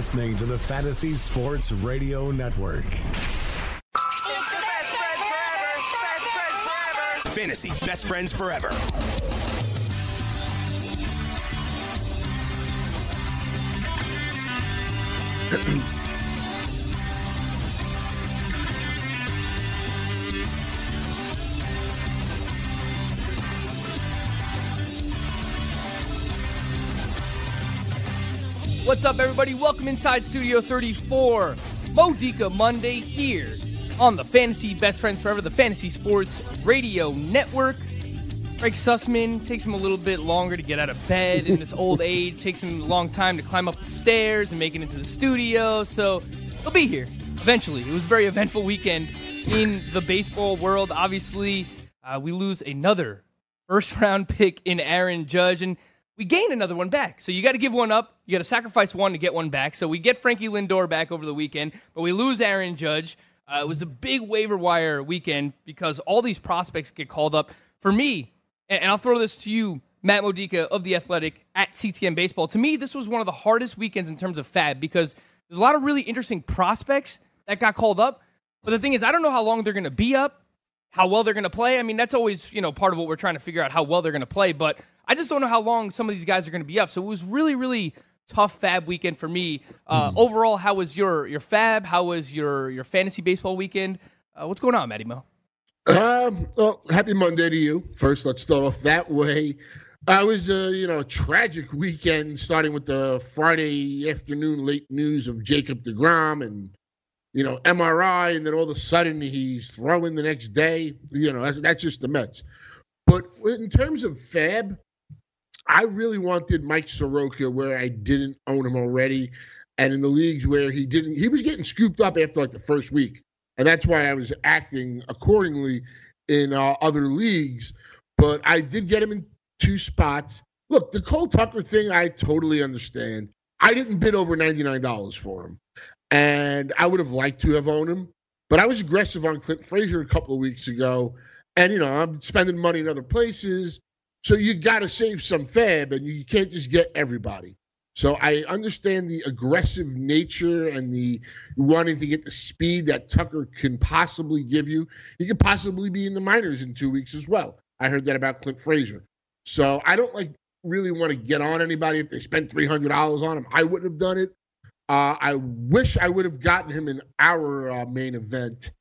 Listening to the Fantasy Sports Radio Network. Fantasy Best Friends Forever. What's up, everybody? Welcome inside Studio 34. Modica Monday here on the Fantasy Best Friends Forever, the Fantasy Sports Radio Network. Greg Sussman takes him a little bit longer to get out of bed in this old age. Takes him a long time to climb up the stairs and make it into the studio. So he'll be here eventually. It was a very eventful weekend in the baseball world. Obviously, uh, we lose another first round pick in Aaron Judge, and we gain another one back. So you got to give one up. You got to sacrifice one to get one back. So we get Frankie Lindor back over the weekend, but we lose Aaron Judge. Uh, it was a big waiver wire weekend because all these prospects get called up. For me, and, I'll throw this to you, Matt Modica of The Athletic at CTM Baseball. To me, this was one of the hardest weekends in terms of FAAB because there's a lot of really interesting prospects that got called up. But the thing is, I don't know how long they're going to be up, how well they're going to play. I mean, that's always, you know, part of what we're trying to figure out how well they're going to play. But I just don't know how long some of these guys are going to be up. So it was really, really tough FAAB weekend for me. Uh, Overall, how was your your FAAB? How was your your fantasy baseball weekend? Uh, what's going on, Matty Mo? Um, well, happy Monday to you. First, let's start off that way. I was, uh, you know, a tragic weekend, starting with the Friday afternoon late news of Jacob DeGrom and, you know, MRI, and then all of a sudden he's throwing the next day. You know, that's, that's just the Mets. But in terms of FAAB, I really wanted Mike Soroka where I didn't own him already, and in the leagues where he didn't, he was getting scooped up after like the first week, and that's why I was acting accordingly in uh, other leagues. But I did get him in two spots. Look, the Cole Tucker thing, I totally understand. I didn't bid over ninety nine dollars for him, and I would have liked to have owned him, but I was aggressive on Clint Frazier a couple of weeks ago, and you know I'm spending money in other places. So you got to save some FAAB, and you can't just get everybody. So I understand the aggressive nature and the wanting to get the speed that Tucker can possibly give you. He could possibly be in the minors in two weeks as well. I heard that about Clint Frazier. So I don't like really want to get on anybody if they spent three hundred dollars on him. I wouldn't have done it. Uh, I wish I would have gotten him in our uh, main event.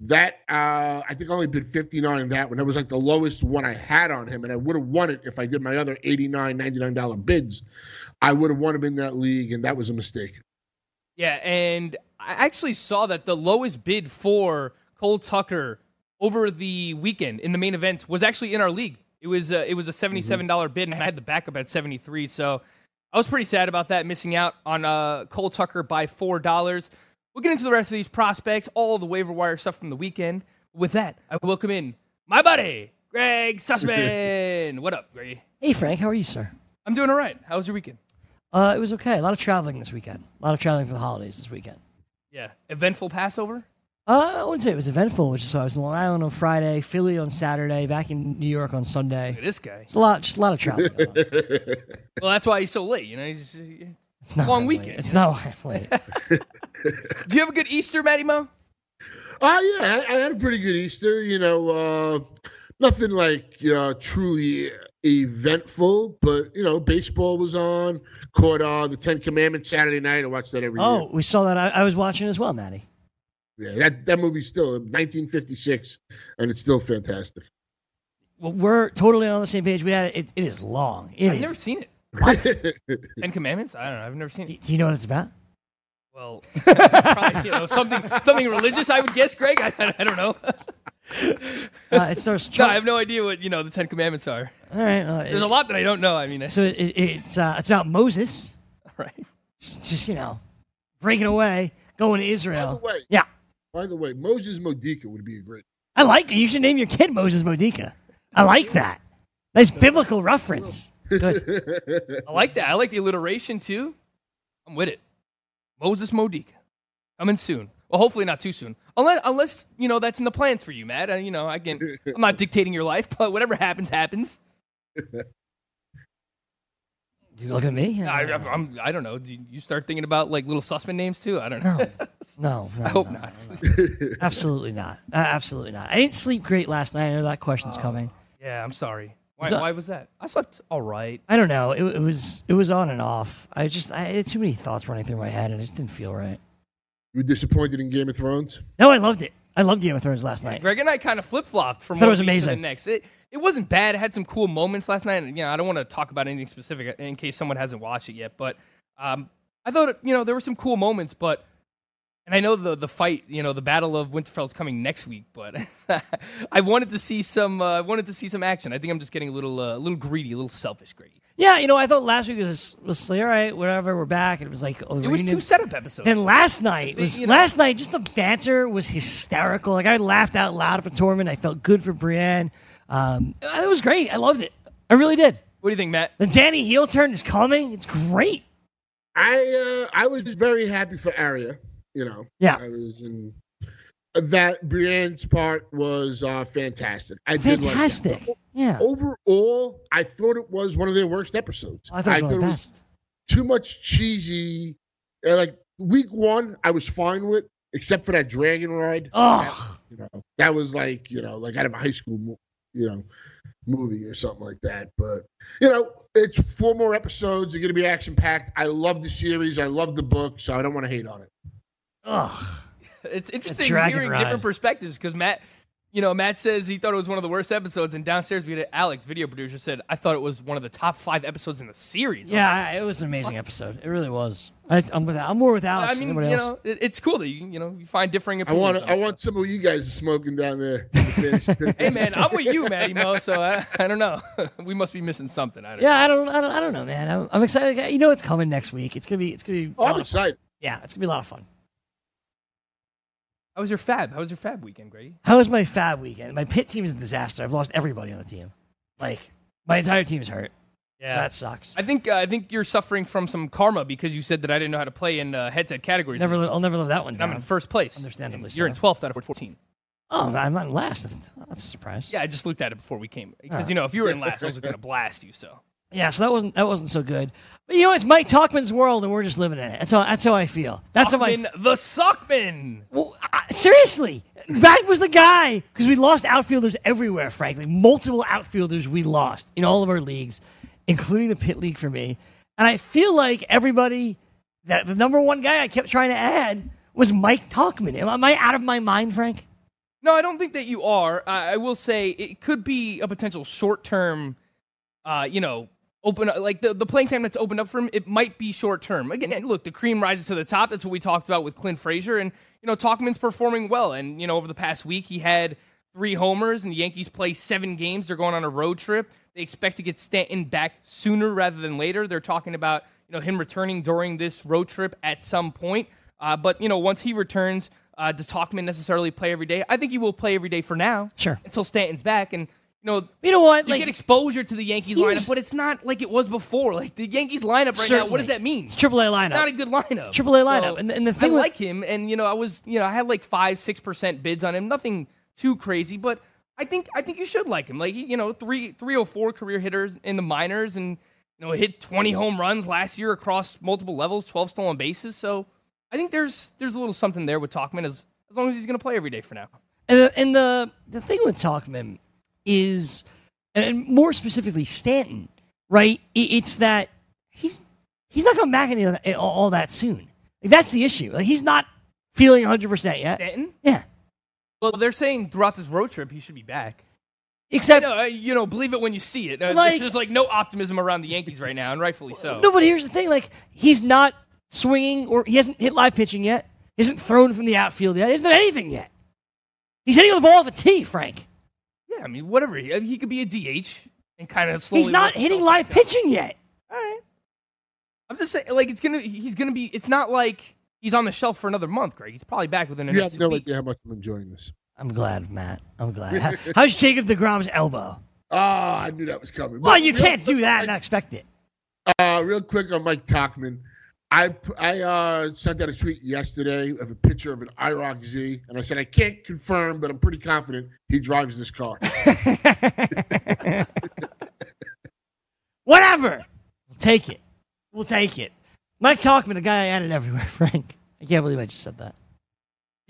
That uh, I think I only bid 59 on that one. That was like the lowest one I had on him, and I would have won it if I did my other 89 $99 bids. I would have won him in that league, and that was a mistake. Yeah, and I actually saw that the lowest bid for Cole Tucker over the weekend in the main events was actually in our league. It was uh, it was a seventy seven dollar bid, and I had the backup at seventy three. So I was pretty sad about that, missing out on uh, Cole Tucker by four dollars. We'll get into the rest of these prospects, all the waiver wire stuff from the weekend. With that, I welcome in my buddy Greg Sussman. what up, Greg? Hey, Frank, how are you, sir? I'm doing all right. How was your weekend? Uh, it was okay. A lot of traveling this weekend. A lot of traveling for the holidays this weekend. Yeah, eventful Passover. Uh, I wouldn't say it was eventful, which is so I was in Long Island on Friday, Philly on Saturday, back in New York on Sunday. Look at this guy. It's a lot, just a lot of traveling. going on. Well, that's why he's so late. You know, he's, It's not Long why late. weekend, It's not why I'm late. do you have a good Easter, Matty Mo? Oh yeah, I, I had a pretty good Easter. You know, uh, nothing like uh, truly eventful, but you know, baseball was on. Caught uh, the Ten Commandments Saturday night. I watch that every Oh, year. we saw that. I, I was watching as well, Maddie. Yeah, that that movie's still 1956, and it's still fantastic. Well, we're totally on the same page. We had it. It, it is long. It I've is- never seen it. What? Ten Commandments? I don't know. I've never seen do, it. do you know what it's about? Well, probably, you know, something something religious, I would guess, Greg. I, I don't know. Uh, it stars. No, I have no idea what you know the Ten Commandments are. All right. Well, There's a lot that I don't know. I mean, so it, it's uh, it's about Moses. right? Just, just you know, breaking away, going to Israel. By the way, yeah, by the way, Moses Modica would be a great. I like it. You should name your kid Moses Modica. I like that. Nice biblical reference. Good. I like that. I like the alliteration too. I'm with it. Moses Modica coming soon. Well, hopefully not too soon. Unless, unless you know that's in the plans for you, Matt. Uh, you know, I can. I'm not dictating your life, but whatever happens, happens. You look at me. I, I'm, I'm, I don't know. Do you start thinking about like little Sussman names too? I don't know. No, no, I hope no, not. no, no. Absolutely not. Uh, absolutely not. I didn't sleep great last night. I know that question's coming. Yeah, I'm sorry. Why, So- why was that? I slept all right. I don't know. It, it was it was on and off. I just I had too many thoughts running through my head, and it just didn't feel right. You were disappointed in Game of Thrones? No, I loved it. I loved Game of Thrones last night. Greg and I kind of flip flopped from Thought it one was week to the amazing. next. It it wasn't bad. It had some cool moments last night. And you know, I don't want to talk about anything specific in case someone hasn't watched it yet. But um, I thought you know there were some cool moments. But and I know the the fight, you know, the Battle of Winterfell is coming next week. But I wanted to see some. Uh, I wanted to see some action. I think I'm just getting a little uh, a little greedy, a little selfish, Grady. Yeah, you know, I thought last week was was like, all right, whatever, we're back. And it was like oh, It was two setup episodes. Then last night was You know- last night. Just the banter was hysterical. Like I laughed out loud for Tormund. I felt good for Brienne. Um, it was great. I loved it. I really did. what do you think, Matt? The Dany heel turn is coming. It's great. I uh, I was very happy for Arya. You know, Yeah. I was in that. Brienne's part was uh, fantastic. I did like that. Fantastic. Yeah. Overall, I thought it was one of their worst episodes. I thought it was one of the it best. too much cheesy. uh, like week one, I was fine with, except for that dragon ride. Oh, You know, that was like you know, like out of a high school, mo- you know, movie or something like that. But you know, it's four more episodes. They're going to be action packed. I love the series. I love the book, so I don't want to hate on it. ugh. It's interesting hearing ride. different perspectives because Matt, you know, Matt says he thought it was one of the worst episodes, and downstairs we had Alex, video producer, said I thought it was one of the top five episodes in the series. Yeah, I- it was an amazing episode. It really was. I, I'm with. I'm more with I mean, than you else. know, it, it's cool that you you know you find differing I opinions. want I want some of you guys smoking down there. in the fantasy. Hey man, I'm with you, Matty Mo. So I, I don't know. we must be missing something. I don't. Yeah, I don't, I don't, I don't know, man. I'm, I'm excited. You know, it's coming next week. It's gonna be, it's gonna be. Oh, I'm excited. Yeah, it's gonna be a lot of fun. How was your FAAB? How was your FAAB weekend, Grady? How was my FAAB weekend? My pit team is a disaster. I've lost everybody on the team. Like my entire team is hurt. So that sucks. I think uh, I think you're suffering from some karma because you said that I didn't know how to play in uh, headset categories. Never, li- I'll never live that one Down. I'm in first place. Understandably And You're in 12th out of 14. Oh, I'm not in last. That's a surprise. Yeah, I just looked at it before we came because Oh. you know if you were in last, I was going to blast you. So Yeah, so that wasn't that wasn't so good. But you know, it's Mike Tauchman's world, and we're just living in it. That's how that's how I feel. That's how I. The Sockman. Well, I, seriously, that was the guy because we lost outfielders everywhere. Frankly, multiple outfielders we lost in all of our leagues, including the pit league for me. And I feel like everybody that the number one guy I kept trying to add was Mike Tauchman. Am, am I out of my mind, Frank? No, I don't think that you are. I I will say it could be a potential short term, uh, you know, open like the, the playing time that's opened up for him. It might be short term. Again, look, the cream rises to the top. That's what we talked about with Clint Frazier, and you know, Tauchman's performing well. And you know, over the past week, he had three homers, and the Yankees play seven games. They're going on a road trip. They expect to get Stanton back sooner rather than later. They're talking about you know him returning during this road trip at some point. Uh, but you know, once he returns, uh, does Tauchman necessarily play every day? I think he will play every day for now. Sure. Until Stanton's back, and you know, You know what? you Like get exposure to the Yankees lineup, but it's not like it was before. Like the Yankees lineup right now, what does that mean? it's triple A lineup. not a good lineup. It's triple A lineup. And- and the thing I with- like him, and you know, I was, you know, I had like five, six percent bids on him. Nothing too crazy, but I think I think you should like him. Like he- you know, three three oh four career hitters in the minors, and you know, hit twenty home runs last year across multiple levels, twelve stolen bases. So I think there's there's a little something there with Tauchman as as long as he's going to play every day for now. And the, and the the thing with Tauchman is, and more specifically Stanton, right? It's that he's he's not coming back any that, all that soon. Like, that's the issue. Like he's not feeling 100 percent yet. Stanton. Yeah, Well, they're saying throughout this road trip he should be back. except No, uh, you know, believe it when you see it. Uh, Like- there's like no optimism around the Yankees right now, and rightfully so. no. But here's the thing: like he's not swinging, or he hasn't hit live pitching yet. He hasn't thrown from the outfield yet. He hasn't done anything yet. He's hitting the ball off a tee, Frank. Yeah, I mean, whatever. He, he could be a DH and kind of slowly. He's not hitting live pitching yet. All right. I'm just saying, like, it's gonna. He's gonna be. It's not like he's on the shelf for another month, Greg. He's probably back within the You next have no two weeks. idea how much I'm enjoying this. I'm glad, Matt. I'm glad. How- How's Jacob DeGrom's elbow? Oh, I knew that was coming. Well, But you real can't do that and I- not expect it. Uh, real quick on Mike Tauchman. I I uh, sent out a tweet yesterday of a picture of an IROC Z, and I said I can't confirm, but I'm pretty confident he drives this car. Whatever. We'll take it. We'll take it. Mike Tauchman, the guy I added everywhere, Frank. I can't believe I just said that.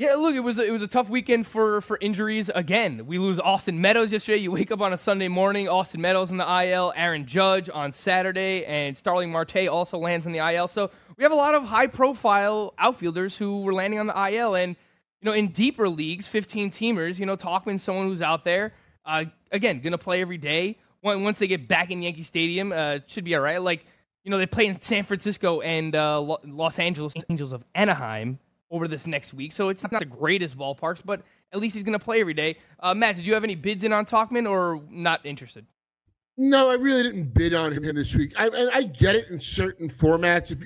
Yeah, look, it was it was a tough weekend for for injuries. Again, we lose Austin Meadows yesterday. You wake up on a Sunday morning, Austin Meadows in the IL, Aaron Judge on Saturday, and Starling Marte also lands in the IL. So we have a lot of high profile outfielders who were landing on the IL, and you know, in deeper leagues, 15 teamers, you know, Tauchman's someone who's out there. Uh, again, gonna play every day. Once they get back in Yankee Stadium, uh, should be all right. Like you know, they play in San Francisco and uh, Los Angeles Angels of Anaheim over this next week. So it's not the greatest ballparks, but at least he's going to play every day. Uh, Matt, did you have any bids in on Tauchman or not interested? No, I really didn't bid on him this week. I and I get it in certain formats. If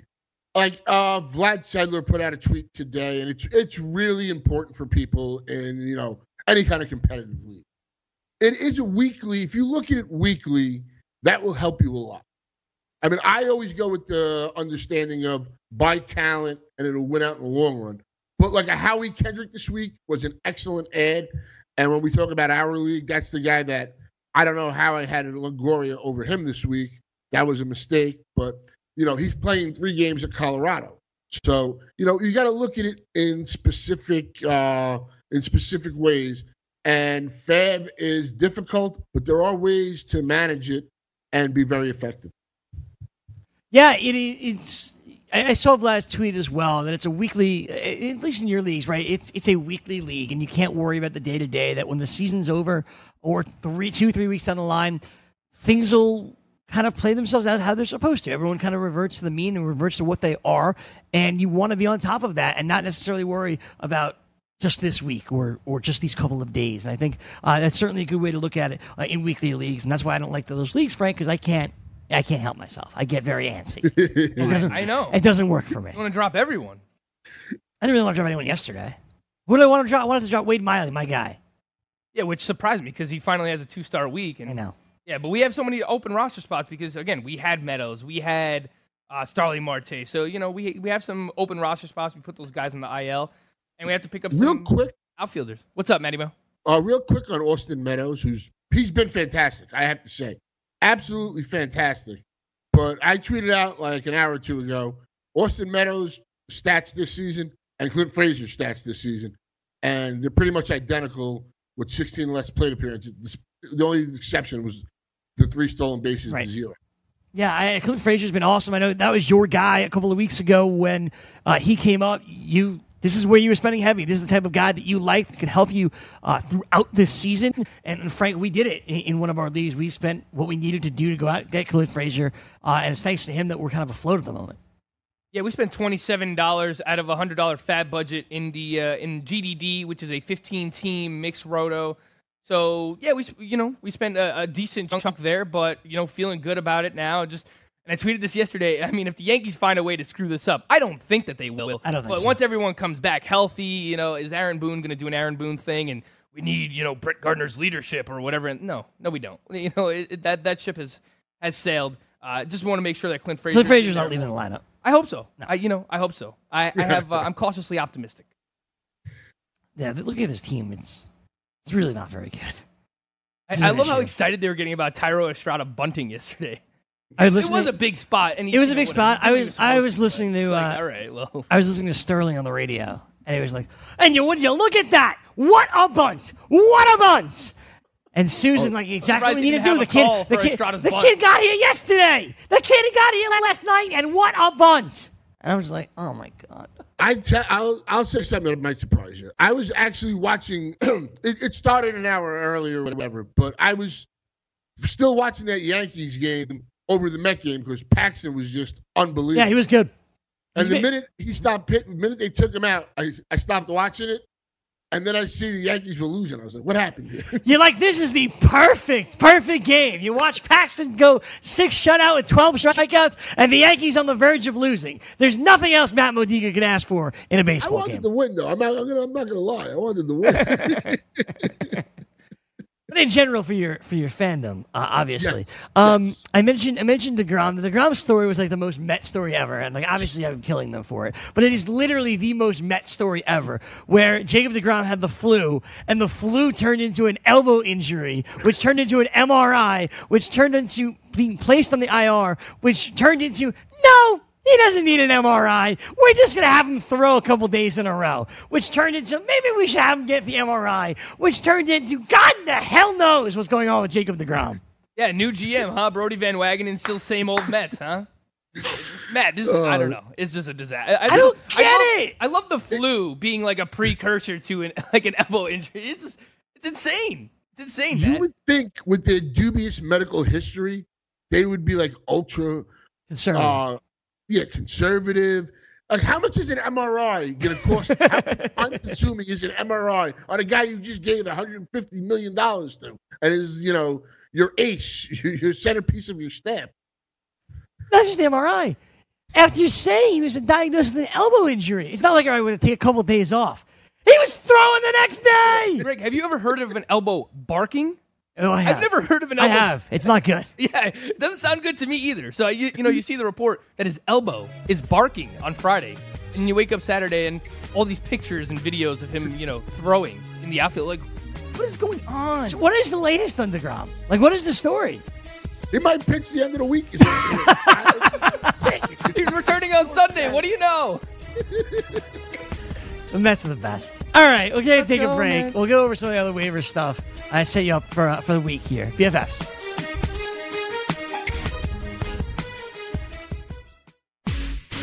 like uh, Vlad Sedler put out a tweet today, and it's it's really important for people in you know any kind of competitive league. It is a weekly. If you look at it weekly, that will help you a lot. I mean, I always go with the understanding of buy talent and it'll win out in the long run. But like a Howie Kendrick this week was an excellent ad. And when we talk about our league, that's the guy that I don't know how I had a Longoria over him this week. That was a mistake, but you know he's playing three games at Colorado, so you know you got to look at it in specific uh, in specific ways. And FAAB is difficult, but there are ways to manage it and be very effective. Yeah, it, it's. I saw Vlad's tweet as well that it's a weekly, at least in your leagues, right? It's it's a weekly league, and you can't worry about the day to day. That when the season's over, or three, two, three weeks down the line, things will kind of play themselves out how they're supposed to. Everyone kind of reverts to the mean and reverts to what they are, and you want to be on top of that and not necessarily worry about just this week or or just these couple of days. And I think uh, that's certainly a good way to look at it uh, in weekly leagues, and that's why I don't like those leagues, Frank, because I can't. I can't help myself. I get very antsy. It doesn't, I know. It doesn't work for me. I want to drop everyone. I didn't really want to drop anyone yesterday. Who did I want to drop? I wanted to drop Wade Miley, my guy. Yeah, which surprised me because he finally has a two star week. And I know. Yeah, but we have so many open roster spots because again, we had Meadows, we had uh, Starling Marte, so you know we we have some open roster spots. We put those guys in the IL, and we have to pick up Real some quick, outfielders. What's up, Matty Mo? uh, real quick on Austin Meadows, who's he's been fantastic. I have to say, absolutely fantastic. But I tweeted out like an hour or two ago, Austin Meadows stats this season and Clint Frazier stats this season, and they're pretty much identical with 16 less plate appearances. The only exception was the three stolen bases Right. to zero. Yeah, I, Clint Frazier's been awesome. I know that was your guy a couple of weeks ago when uh, he came up. You, this is where you were spending heavy. This is the type of guy that you like that can help you uh, throughout this season. And, and Frank, we did it in, in one of our leagues. We spent what we needed to do to go out and get Clint Frazier, uh, and it's thanks to him that we're kind of afloat at the moment. Yeah, we spent twenty seven dollars out of a hundred dollar fab budget in the uh, in GDD, which is a fifteen team mixed roto. So yeah, we you know we spent a, a decent chunk there, but you know feeling good about it now. Just and I tweeted this yesterday. I mean, if the Yankees find a way to screw this up, I don't think that they will. I don't think But so. once everyone comes back healthy, you know, is Aaron Boone going to do an Aaron Boone thing and we need you know Brett Gardner's leadership or whatever? And no, no, we don't. You know it, it- that that ship has has sailed. Uh, just want to make sure that Clint Frazier. Clint Frazier's not leaving the lineup. I hope so. I, you know, I hope so. I, I have. Uh, I'm cautiously optimistic. Yeah, look at this team. It's it's really not very good. I, I an love how issue. excited they were getting about Thairo Estrada bunting yesterday. I It was to- a big spot, and he, It was a big whatever. spot. I was- I was listening to, it's like, uh, all right, well, I was listening to Sterling on the radio, and he was like, "And you would you look at that? What a bunt! What a bunt!" And Susan, like exactly what surprised we he need to do. The have a call kid, the kid, the bunt. kid got here yesterday. The kid got here last night, and what a bunt! And I was like, "Oh my god!" I te- I'll I'll say something that might surprise you. I was actually watching. it, it started an hour earlier, or whatever, but I was still watching that Yankees game over the Met game because Paxton was just unbelievable. Yeah, he was good. and he's the minute he stopped pitting, the minute they took him out, I I stopped watching it, And then I see the Yankees were losing. I was like, what happened here? You're like, this is the perfect, perfect game. You watch Paxton go six shutout with 12 strikeouts, and the Yankees on the verge of losing. There's nothing else Matt Modica could ask for in a baseball game. I wanted game. to win, though. I'm not, I'm, I'm not gonna lie. I wanted to win. But in general, for your for your fandom, uh, obviously, Yes. um, I mentioned I mentioned Degrom. The Degrom story was like the most Met story ever, and like obviously I'm killing them for it, but it is literally the most Met story ever, where Jacob Degrom had the flu, and the flu turned into an elbow injury, which turned into an MRI, which turned into being placed on the IR, which turned into no. He doesn't need an MRI. We're just going to have him throw a couple days in a row, which turned into maybe we should have him get the MRI, which turned into God the hell knows what's going on with Jacob DeGrom. Yeah, new GM, huh? Brodie Van Wagenen, still same old Mets, huh? Matt, this is, I don't know. It's just a disaster. I, I don't just- get love, it. I love the flu being like a precursor to an like an elbow injury. It's just, it's insane. It's insane, you man. would think with their dubious medical history, they would be like ultra, concerned. uh, yeah, conservative. Like, how much is an MRI going to cost? how time consuming is an MRI on a guy you just gave 150 million dollars to, and is you know your ace, your, your centerpiece of your staff? Not just the MRI. After you say he was been diagnosed with an elbow injury, it's not like I would take a couple days off. He was throwing the next day. Greg, have you ever heard of an elbow barking? Oh, I have. I've never heard of an elbow. I have. It's not good. Yeah, it doesn't sound good to me either. So you you know you see the report that his elbow is barking on Friday, and you wake up Saturday and all these pictures and videos of him you know throwing in the outfield. Like, what is going on? So what is the latest on Degrom? Like, what is the story? He might pitch the end of the week. He's returning on Sunday. What do you know? The Mets are the best. All right, we're gonna take a break. man. We'll go over some of the other waiver stuff. I set you up for uh, for the week here. BFFs.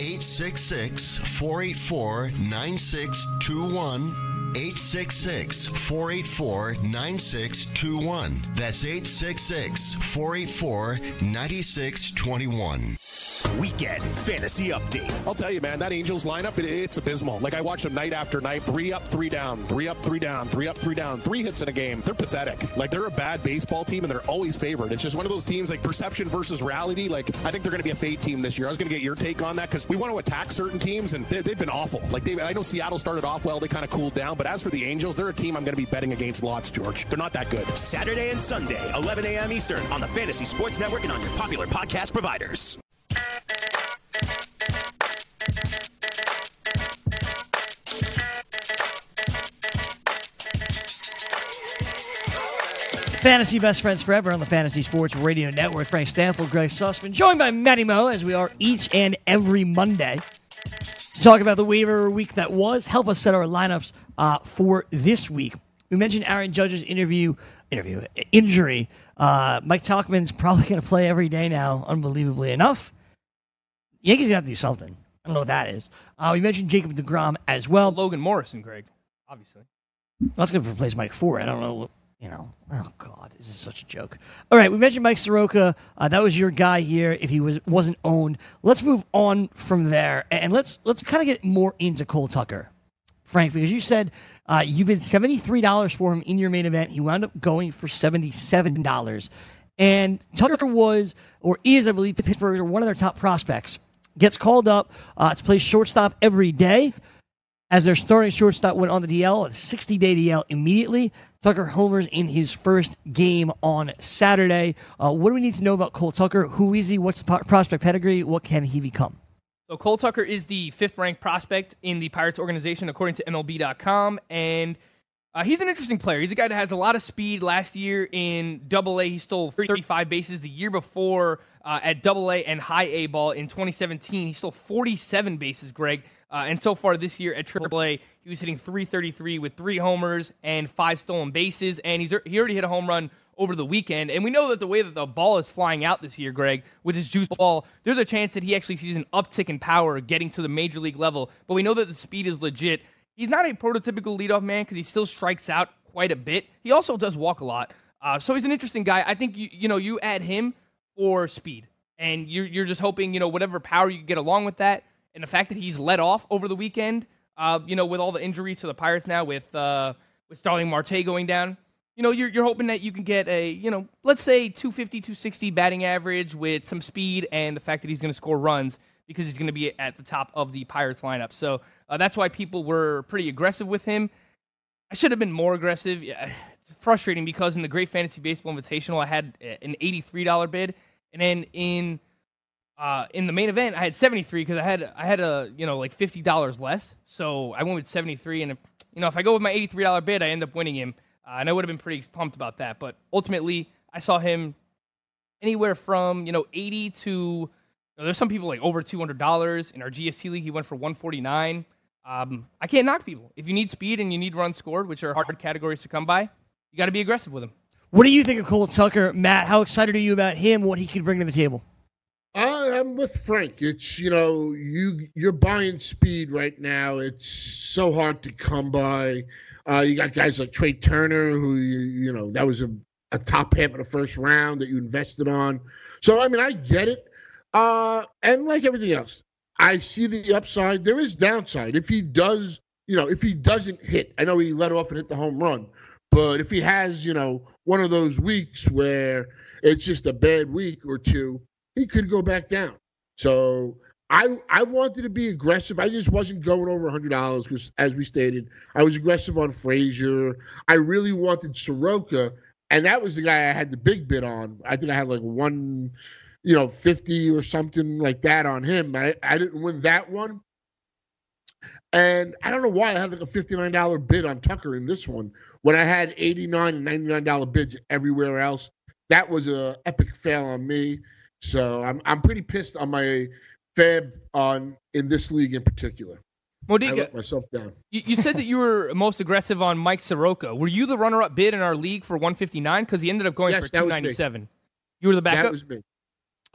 866 484 9621. 866 484 9621. That's 866 484 9621. Weekend Fantasy Update. I'll tell you, man, that Angels lineup, it, it's abysmal. Like, I watch them night after night, three up, three down, three up, three down, three up, three down, three hits in a game. They're pathetic. Like, they're a bad baseball team, and they're always favored. It's just one of those teams, like, perception versus reality. Like, I think they're going to be a fade team this year. I was going to get your take on that because we want to attack certain teams, and they, they've been awful. Like, they, I know Seattle started off well, they kind of cooled down, but as for the Angels, they're a team I'm going to be betting against lots, George. They're not that good. Saturday and Sunday, 11 a.m. Eastern on the Fantasy Sports Network and on your popular podcast providers. Fantasy Best Friends Forever on the Fantasy Sports Radio Network. Frank Stampfl, Greg Sussman, joined by Matty Mo as we are each and every Monday. Talk about the waiver week that was, help us set our lineups uh, for this week. We mentioned Aaron Judge's interview, interview injury. Uh, Mike Tauchman's probably going to play every day now, unbelievably enough. Yankees to have to do something. I don't know what that is. Uh, we mentioned Jacob DeGrom as well. Logan Morrison, Greg, obviously. That's going to replace Mike Ford. I don't know. You know, oh god, this is such a joke. All right, we mentioned Mike Soroka. Uh, that was your guy here. If he was wasn't owned, let's move on from there and let's let's kind of get more into Cole Tucker Frank, because you said uh, you bid $73 for him in your main event. He wound up going for $77. And Tucker was, or is, I believe, Pittsburgh, one of their top prospects. Gets called up uh, to play shortstop every day. As their starting shortstop went on the DL, a 60 day DL immediately. Tucker homers in his first game on Saturday. Uh, what do we need to know about Cole Tucker? Who is he? What's the prospect pedigree? What can he become? So Cole Tucker is the fifth ranked prospect in the Pirates organization, according to MLB.com, and uh, he's an interesting player. He's a guy that has a lot of speed. Last year in Double A, he stole 35 bases. The year before uh, at Double A and High A ball in 2017, he stole 47 bases. Greg, uh, and so far this year at Triple A, he was hitting 333 with three homers and five stolen bases, and he's he already hit a home run over the weekend. And we know that the way that the ball is flying out this year, Greg, with his juice ball, there's a chance that he actually sees an uptick in power getting to the major league level. But we know that the speed is legit. He's not a prototypical leadoff man because he still strikes out quite a bit. He also does walk a lot. Uh, so he's an interesting guy. I think you you know you add him for speed, and you're you're just hoping you know whatever power you get along with that, and the fact that he's let off over the weekend. Uh, you know, with all the injuries to the Pirates now, with uh, with Starling Marte going down, you know, you're, you're hoping that you can get a, you know, let's say 250, 260 batting average with some speed and the fact that he's going to score runs because he's going to be at the top of the Pirates lineup. So uh, that's why people were pretty aggressive with him. I should have been more aggressive. Yeah, it's frustrating because in the Great Fantasy Baseball Invitational, I had an $83 bid, and then in uh, in the main event, I had 73 because I had I had a you know like $50 less. So I went with 73, and you know if I go with my $83 bid, I end up winning him. Uh, and I would have been pretty pumped about that. But ultimately, I saw him anywhere from you know 80 to know, there's some people like over $200 in our GST league. He went for 149. Um, I can't knock people. If you need speed and you need runs scored, which are hard categories to come by, you got to be aggressive with them. What do you think of Cole Tucker, Matt? How excited are you about him? What he could bring to the table? I'm with Frank. It's you know you you're buying speed right now. It's so hard to come by. Uh, you got guys like Trea Turner, who you, you know that was a, a top half of the first round that you invested on. So I mean, I get it. Uh, and like everything else, I see the upside. There is downside if he does. You know, if he doesn't hit, I know he let off and hit the home run, but if he has, you know, one of those weeks where it's just a bad week or two, he could go back down. So I I wanted to be aggressive. I just wasn't going over hundred dollars because, as we stated, I was aggressive on Frazier. I really wanted Soroka, and that was the guy I had the big bid on. I think I had like one, you know, fifty or something like that on him. I I didn't win that one, and I don't know why I had like a fifty nine dollar bid on Tucker in this one when I had eighty nine and ninety nine dollar bids everywhere else. That was a epic fail on me. So I'm I'm pretty pissed on my FAAB on in this league in particular. Modica, I let myself down. You, you said that you were most aggressive on Mike Soroka. Were you the runner-up bid in our league for 159? Because he ended up going Yes, for 297. You were the backup. That was me.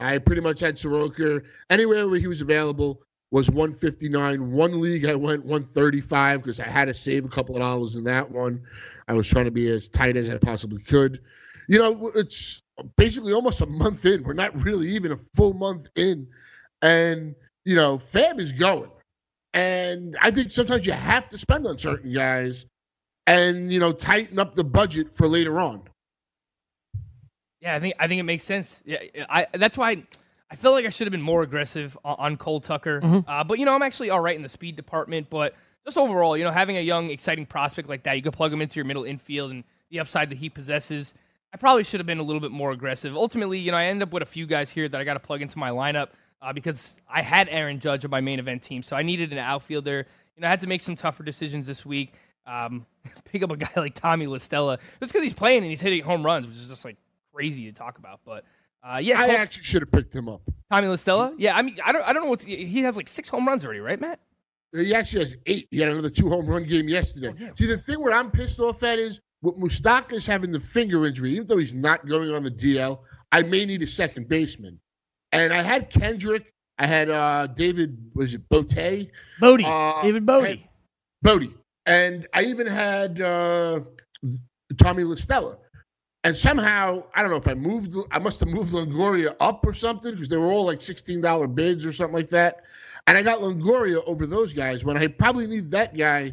I pretty much had Soroka anywhere where he was available was 159. One league I went 135 because I had to save a couple of dollars in that one. I was trying to be as tight as I possibly could. You know, it's basically almost a month in. We're not really even a full month in. And, you know, FAAB is going. And I think sometimes you have to spend on certain guys and, you know, tighten up the budget for later on. Yeah, I think I think it makes sense. Yeah, I that's why I feel like I should have been more aggressive on, on Cole Tucker. Mm-hmm. Uh, but you know, I'm actually all right in the speed department. But just overall, you know, having a young, exciting prospect like that, you could plug him into your middle infield and the upside that he possesses. I probably should have been a little bit more aggressive. Ultimately, you know, I end up with a few guys here that I got to plug into my lineup uh, because I had Aaron Judge on my main event team, so I needed an outfielder. You know, I had to make some tougher decisions this week. Um, pick up a guy like Tommy La Stella just because he's playing and he's hitting home runs, which is just like crazy to talk about. But uh, yeah, I Cole- actually should have picked him up. Tommy La Stella. Yeah, I mean, I don't, I don't know what he has like six home runs already, right, Matt? He actually has eight. He had another two home run game yesterday. Oh, yeah. See, the thing where I'm pissed off at is with Moustakas having the finger injury, even though he's not going on the DL, I may need a second baseman. And I had Kendrick. I had uh, David, was it Bote? Bodie, Uh, David Bodie. Bodie. And I even had uh, Tommy La Stella. And somehow, I don't know if I moved, I must have moved Longoria up or something because they were all like $16 bids or something like that. And I got Longoria over those guys when I probably need that guy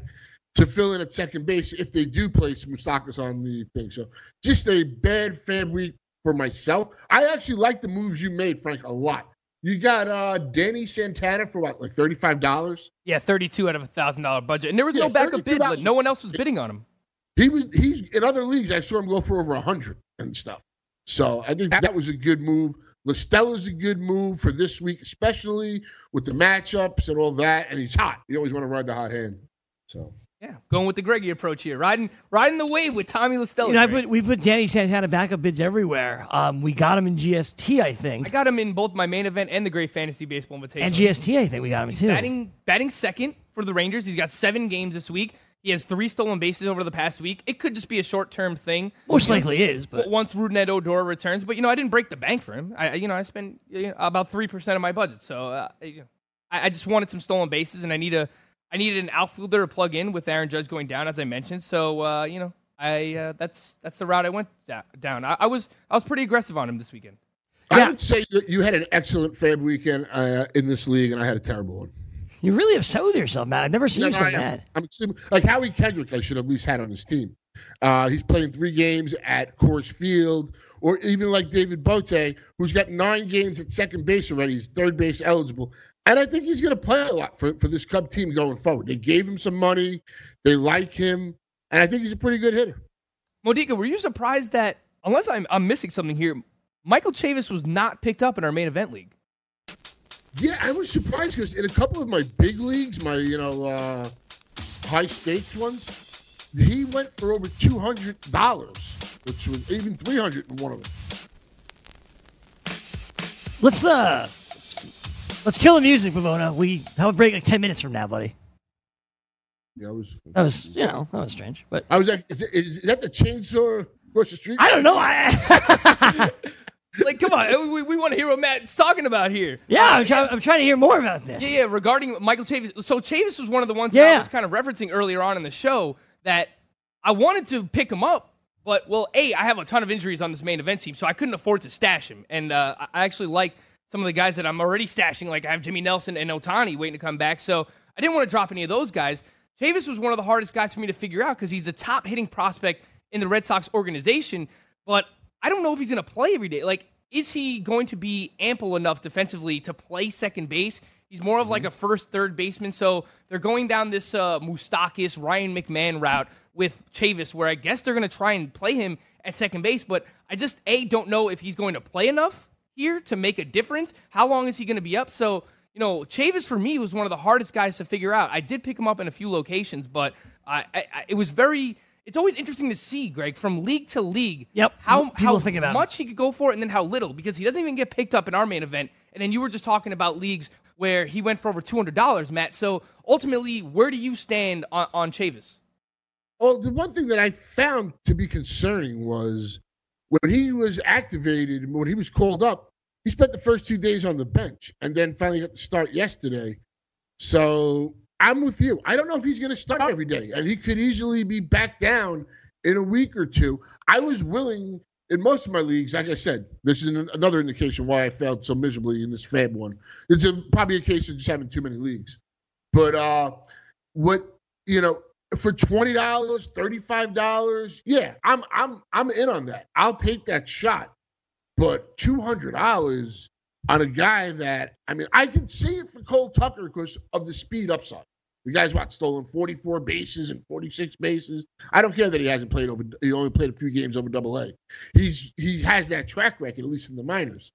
to fill in at second base if they do place Moustakas on the thing. So just a bad fan week for myself. I actually like the moves you made, Frank, a lot. You got uh Danny Santana for what, like thirty five dollars? Yeah, thirty-two out of a thousand dollar budget, and there was Yeah, no backup bid. But no one else was bidding on him. He was he's in other leagues. I saw him go for over a hundred and stuff. So I think that was a good move. La Stella's a good move for this week, especially with the matchups and all that. And he's hot. You always want to ride the hot hand. So Yeah, going with the Greggy approach here, riding riding the wave with Tommy La Stella. You know, I put, we put Danny Santana backup bids everywhere. Um, we got him in GST, I think. I got him in both my main event and the Great Fantasy Baseball Invitational. and GST, I think we got him in too. batting batting second for the Rangers. He's got seven games this week. He has three stolen bases over the past week. It could just be a short term thing. Most likely is, but once Rougned Odor returns. But you know, I didn't break the bank for him. I you know I spent you know, about three percent of my budget. So uh, you know, I, I just wanted some stolen bases, and I need a I needed an outfielder to plug in with Aaron Judge going down, as I mentioned. So uh, you know, I uh, that's that's the route I went down. I, I was I was pretty aggressive on him this weekend. I would say you had an excellent fan weekend uh, in this league, and I had a terrible one. You're really upset with yourself, man. I've never seen No, you no, so I am. mad. I'm extremely, like Howie Kendrick. I should have at least had on his team. Uh, he's playing three games at Coors Field, or even like David Bote, who's got nine games at second base already. He's third base eligible, and I think he's going to play a lot for for this Cub team going forward. They gave him some money, they like him, and I think he's a pretty good hitter. Modica, were you surprised that unless I'm I'm missing something here, Michael Chavis was not picked up in our main event league? Yeah, I was surprised because in a couple of my big leagues, my you know uh, high stakes ones, he went for over two hundred dollars, which was even three hundred in one of them. Let's uh, let's kill the music, Pavona. We have a break like ten minutes from now, buddy. Yeah, I was. That was, you know, that was strange, but I was like, is, it, is that the chainsaw across the street? I don't know. I, Like, come on, we, we want to hear what Matt's talking about here. yeah, I'm, try, I'm trying to hear more about this. Yeah, yeah, regarding Michael Chavis. So Chavis was one of the ones that Yeah. I was kind of referencing earlier on in the show that I wanted to pick him up, but well, a I have a ton of injuries on this main event team, so I couldn't afford to stash him, and uh, I I actually like some of the guys that I'm already stashing. Like I have Jimmy Nelson and Ohtani waiting to come back, so I didn't want to drop any of those guys. Chavis was one of the hardest guys for me to figure out because he's the top hitting prospect in the Red Sox organization, but I don't know if he's going to play every day. Like, is he going to be ample enough defensively to play second base? He's more of like a first, third baseman. So they're going down this uh, Moustakas, Ryan McMahon route with Chavis, where I guess they're going to try and play him at second base. But I just, A, don't know if he's going to play enough here to make a difference. How long is he going to be up? So, you know, Chavis for me was one of the hardest guys to figure out. I did pick him up in a few locations, but I, I, I- it was very. It's always interesting to see Greg from league to league. Yep. How People how think about him. much he could go for it and then how little because he doesn't even get picked up in our main event. And then you were just talking about leagues where he went for over two hundred dollars, Matt. So ultimately, where do you stand on, on Chavis? Well, the one thing that I found to be concerning was when he was activated, when he was called up, he spent the first two days on the bench and then finally got to start yesterday. So I'm with you. I don't know if he's going to start every day, and he could easily be back down in a week or two. I was willing in most of my leagues, like I said, this is an, another indication why I failed so miserably in this FAAB one. It's a, probably a case of just having too many leagues. But uh, what you know, for twenty dollars, thirty-five dollars, yeah, I'm I'm I'm in on that. I'll take that shot. But two hundred dollars on a guy that I mean, I can see it for Cole Tucker because of the speed upside. The guy's what stolen 44 bases and 46 bases. I don't care that he hasn't played over. He only played a few games over Double A. He's he has that track record at least in the minors.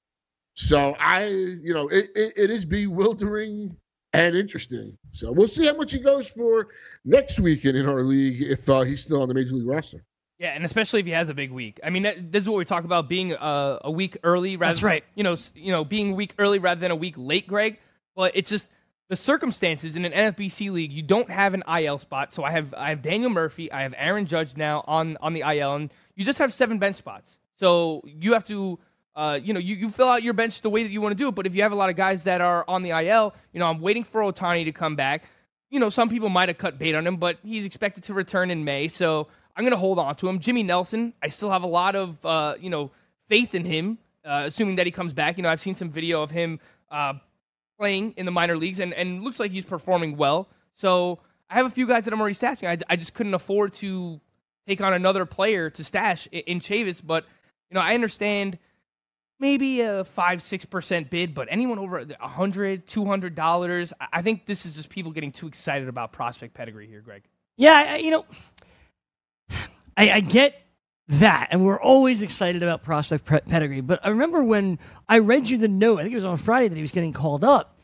So I, you know, it, it, it is bewildering and interesting. So we'll see how much he goes for next weekend in our league if uh, he's still on the major league roster. Yeah, and especially if he has a big week. I mean, that, this is what we talk about being a, a week early. Rather, That's right. You know, you know, being week early rather than a week late, Greg. But it's just the circumstances in an NFBC league. You don't have an IL spot, so I have I have Daniel Murphy, I have Aaron Judge now on on the IL, and you just have seven bench spots. So you have to. Uh, you know, you, you fill out your bench the way that you want to do it, but if you have a lot of guys that are on the IL, you know, I'm waiting for Ohtani to come back you know, some people might have cut bait on him, but he's expected to return in May, so I'm going to hold on to him. Jimmy Nelson, I still have a lot of, uh, you know, faith in him, uh, assuming that he comes back. You know, I've seen some video of him uh, playing in the minor leagues, and, and looks like he's performing well. So I have a few guys that I'm already stashing. I, I just couldn't afford to take on another player to stash in, in Chavis. But you know, I understand maybe a five six percent bid, but anyone over a hundred, two hundred dollars, I think this is just people getting too excited about prospect pedigree here, Greg. Yeah, you know, I, I get that, and we're always excited about prospect pedigree. But I remember when I read you the note. I think it was on Friday that he was getting called up.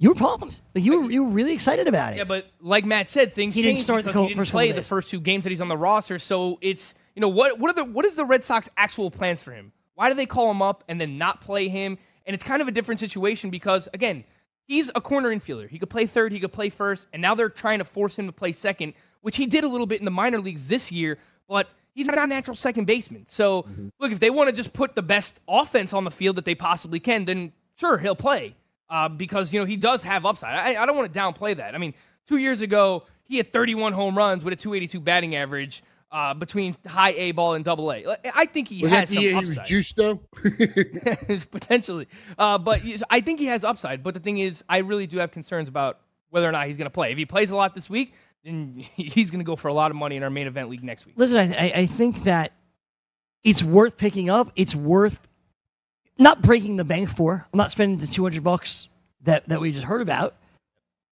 You were pumped. Like you were, you were really excited about it. Yeah, but like Matt said, things he didn't start the he didn't first play the first two games that he's on the roster. So it's you know what what are the what is the Red Sox actual plans for him? Why do they call him up and then not play him? And it's kind of a different situation because again, he's a corner infielder. He could play third, he could play first, and now they're trying to force him to play second, which he did a little bit in the minor leagues this year, but he's not a natural second baseman. So look, if they want to just put the best offense on the field that they possibly can, then sure he'll play uh, because you know he does have upside. I, I don't want to downplay that. I mean, two years ago he had 31 home runs with a 282 batting average uh, between high A ball and double A. I think he Was has some year he was upside juiced though? potentially. Uh, but I think he has upside. But the thing is, I really do have concerns about whether or not he's going to play. If he plays a lot this week, then he's going to go for a lot of money in our main event league next week. Listen, I, I, I think that it's worth picking up. It's worth not breaking the bank for. I'm not spending the 200 bucks that, that we just heard about.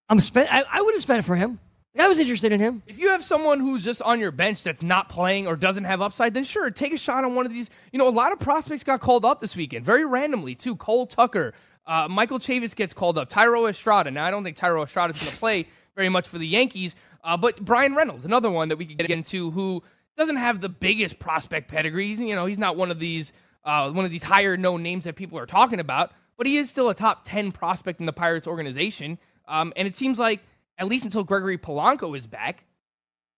I'm spent. I, I would have spent it for him. I was interested in him. If you have someone who's just on your bench that's not playing or doesn't have upside, then sure, take a shot on one of these. You know, a lot of prospects got called up this weekend, very randomly too. Cole Tucker, uh, Michael Chavis gets called up. Thairo Estrada. Now, I don't think Thairo Estrada is going to play very much for the Yankees, uh, but Bryan Reynolds, another one that we could get into, who doesn't have the biggest prospect pedigree. He's, you know, he's not one of these uh, one of these higher known names that people are talking about, but he is still a top ten prospect in the Pirates organization. Um, and it seems like at least until Gregory Polanco is back,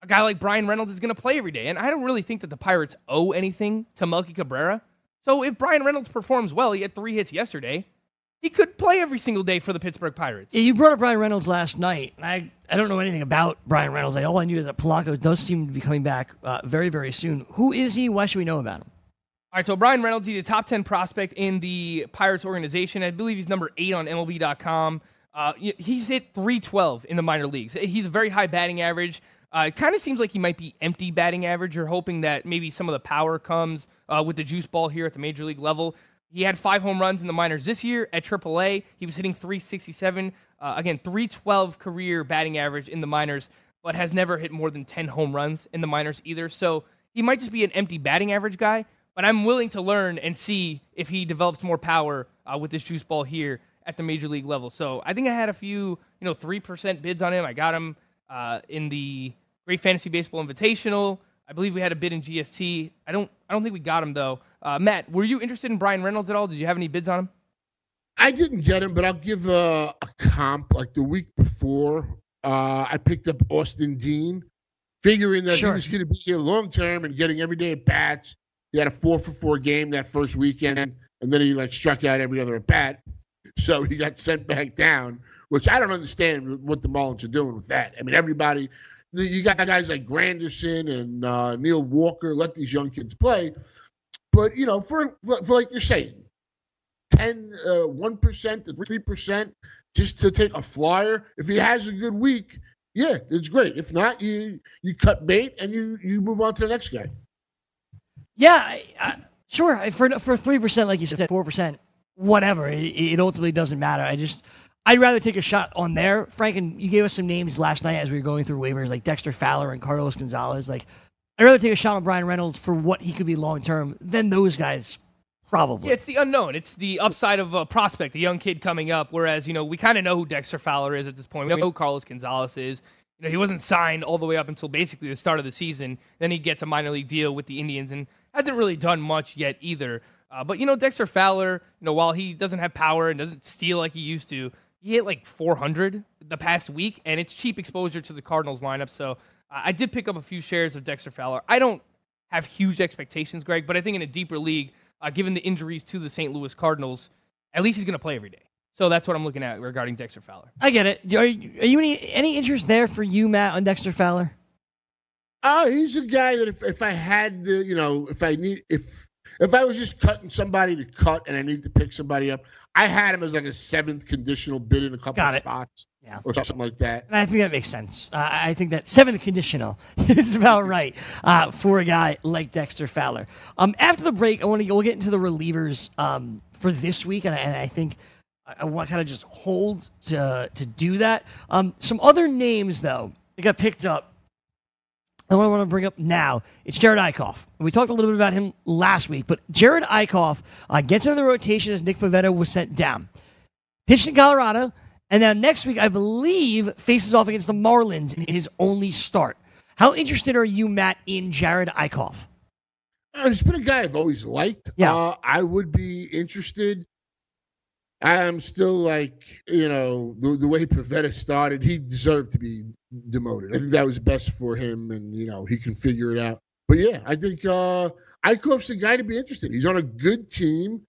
a guy like Bryan Reynolds is going to play every day. And I don't really think that the Pirates owe anything to Melky Cabrera. So if Bryan Reynolds performs well, he had three hits yesterday, he could play every single day for the Pittsburgh Pirates. Yeah, you brought up Bryan Reynolds last night, and I, I don't know anything about Bryan Reynolds. I, all I knew is that Polanco does seem to be coming back uh, very, very soon. Who is he? Why should we know about him? All right, so Bryan Reynolds, he's a top 10 prospect in the Pirates organization. I believe he's number eight on MLB.com. Uh, he's hit 312 in the minor leagues. He's a very high batting average. Uh, it kind of seems like he might be empty batting average. You're hoping that maybe some of the power comes uh, with the juice ball here at the major league level. He had five home runs in the minors this year at AAA. He was hitting 367. Uh, again, 312 career batting average in the minors, but has never hit more than 10 home runs in the minors either. So he might just be an empty batting average guy, but I'm willing to learn and see if he develops more power uh, with this juice ball here at the major league level. So I think I had a few, you know, 3% bids on him. I got him uh, in the Great Fantasy Baseball Invitational. I believe we had a bid in GST. I don't I don't think we got him though. Uh, Matt, were you interested in Bryan Reynolds at all? Did you have any bids on him? I didn't get him, but I'll give a, a comp. Like the week before, uh, I picked up Austin Dean, figuring that Sure. he was going to be here long term and getting every day at bats. He had a four for four game that first weekend, and then he like struck out every other at bat. So he got sent back down, which I don't understand what the Marlins are doing with that. I mean, everybody, you got guys like Granderson and uh, Neil Walker. Let these young kids play, but you know, for, for like you're saying, 10, uh, 1% to 3% just to take a flyer. If he has a good week, yeah, it's great. If not, you you cut bait and you you move on to the next guy. Yeah, I, I, sure. For for three percent, like you said, four percent, whatever. It, it ultimately doesn't matter. I just I'd rather take a shot on there. Frank, and you gave us some names last night as we were going through waivers, like Dexter Fowler and Carlos Gonzalez. Like I'd rather take a shot on Bryan Reynolds for what he could be long term than those guys. Probably. Yeah, it's the unknown. It's the upside of a prospect, a young kid coming up. Whereas, you know, we kind of know who Dexter Fowler is at this point. We know who Carlos Gonzalez is. You know, he wasn't signed all the way up until basically the start of the season. Then he gets a minor league deal with the Indians and hasn't really done much yet either. Uh, but you know, Dexter Fowler, you know, while he doesn't have power and doesn't steal like he used to, he hit like 400 the past week, and it's cheap exposure to the Cardinals lineup. So uh, I did pick up a few shares of Dexter Fowler. I don't have huge expectations, Greg, but I think in a deeper league, uh, given the injuries to the St. Louis Cardinals, at least he's going to play every day. So that's what I'm looking at regarding Dexter Fowler. I get it. Are you, are you any any interest there for you, Matt, on Dexter Fowler? Oh, he's a guy that if, if I had, the, you know, if I need, if if I was just cutting somebody to cut and I need to pick somebody up, I had him as like a seventh conditional bid in a couple Got of it. spots Yeah. or something like that. And I think that makes sense. Uh, I think that seventh conditional is about right uh, for a guy like Dexter Fowler. Um, after the break, I want to we'll get into the relievers um, for this week, and I, and I think I, want to kind of just hold to to do that. Um, some other names though that got picked up. I want to bring up now. It's Jerad Eickhoff. We talked a little bit about him last week, but Jerad Eickhoff uh, gets into the rotation as Nick Pivetta was sent down pitched in Colorado, and now next week, I believe, faces off against the Marlins in his only start. How interested are you, Matt, in Jerad Eickhoff? Uh, He's been a guy I've always liked. Yeah. Uh, I would be interested. I'm still like, you know, the, the way Pivetta started, he deserved to be demoted. I think that was best for him, and, you know, he can figure it out. But yeah, I think uh, Eickhoff's a guy to be interested. He's on a good team.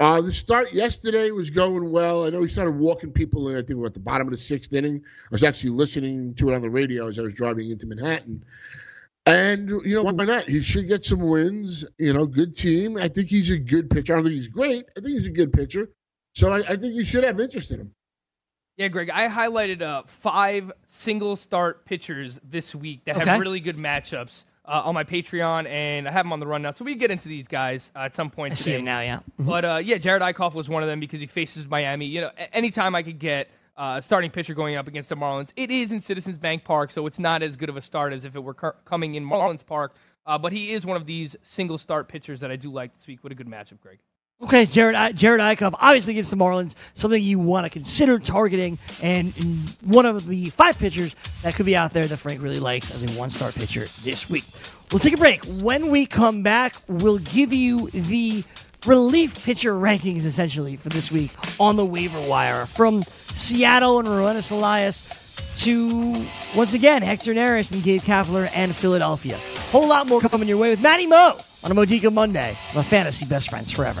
Uh, the start yesterday was going well. I know he started walking people in, I think, at the bottom of the sixth inning. I was actually listening to it on the radio as I was driving into Manhattan. And, you know, why not? He should get some wins. You know, good team. I think he's a good pitcher. I don't think he's great. I think he's a good pitcher. So I, I think you should have interest in him. Yeah, Greg, I highlighted uh, five single start pitchers this week that Okay. have really good matchups uh, on my Patreon, and I have them on the run now. So we can get into these guys uh, at some point I today. see him now, yeah. But uh, yeah, Jerad Eickhoff was one of them because he faces Miami. You know, anytime I could get uh, a starting pitcher going up against the Marlins, it is in Citizens Bank Park, so it's not as good of a start as if it were cur- coming in Marlins Park. Uh, but he is one of these single start pitchers that I do like this week. What a good matchup, Greg. Okay, Jerad Jerad Eickhoff, obviously against the Marlins, something you want to consider targeting, and one of the five pitchers that could be out there that Frank really likes as a one-star pitcher this week. We'll take a break. When we come back, we'll give you the relief pitcher rankings essentially for this week on the waiver wire from Seattle and Roenis Elias to once again Hector Neris and Gabe Kapler and Philadelphia. Whole lot more coming your way with Matty Mo on a Modica Monday. My fantasy best friends forever.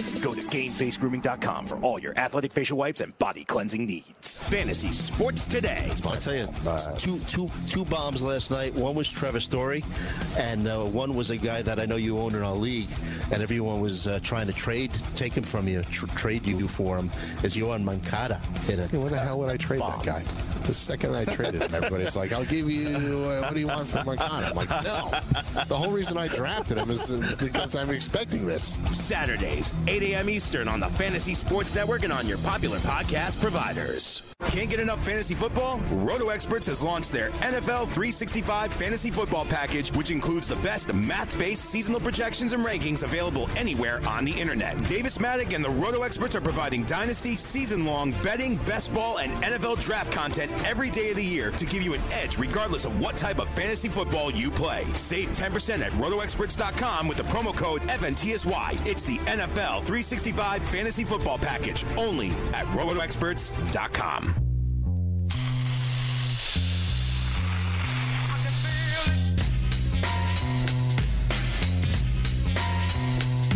Go to GameFaceGrooming.com for all your athletic facial wipes and body cleansing needs. Fantasy Sports Today. I'll tell you, uh, two, two, two bombs last night. One was Trevor Story, and uh, one was a guy that I know you own in our league, and everyone was uh, trying to trade, take him from you, tr- trade you for him. Is Yoan Moncada hit a Hey, what the hell would I trade bomb. that guy? The second I traded him, everybody's like, "I'll give you uh, what do you want from Moncada?" I'm like, "No." The whole reason I drafted him is uh, because I'm expecting this. Saturdays, 8 a.m. Eastern on the Fantasy Sports Network and on your popular podcast providers. Can't get enough fantasy football? Roto Experts has launched their NFL 365 fantasy football package, which includes the best math-based seasonal projections and rankings available anywhere on the internet. Davis Mattek and the Roto Experts are providing dynasty, season-long betting, best ball, and NFL draft content every day of the year to give you an edge regardless of what type of fantasy football you play. Save 10% at rotoexperts.com with the promo code FNTSY. It's the NFL 365 fantasy football package only at rotoexperts.com.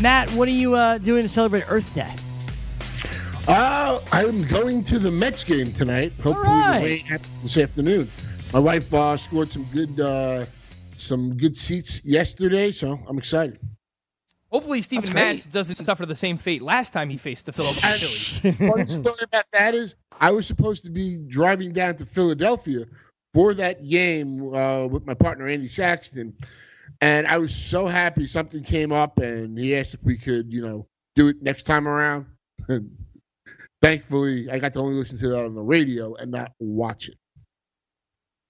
Matt, what are you uh, doing to celebrate Earth Day? Uh, I'm going to the Mets game tonight. Hopefully, right. the rain this afternoon. My wife uh, scored some good, uh, some good seats yesterday, so I'm excited. Hopefully, Steven That's. Matz doesn't suffer the same fate last time he faced the Philadelphia Phillies. Funny story about that is, I was supposed to be driving down to Philadelphia for that game uh, with my partner Andy Saxton, And I was so happy something came up, and he asked if we could, you know, do it next time around. And thankfully, I got to only listen to that on the radio and not watch it.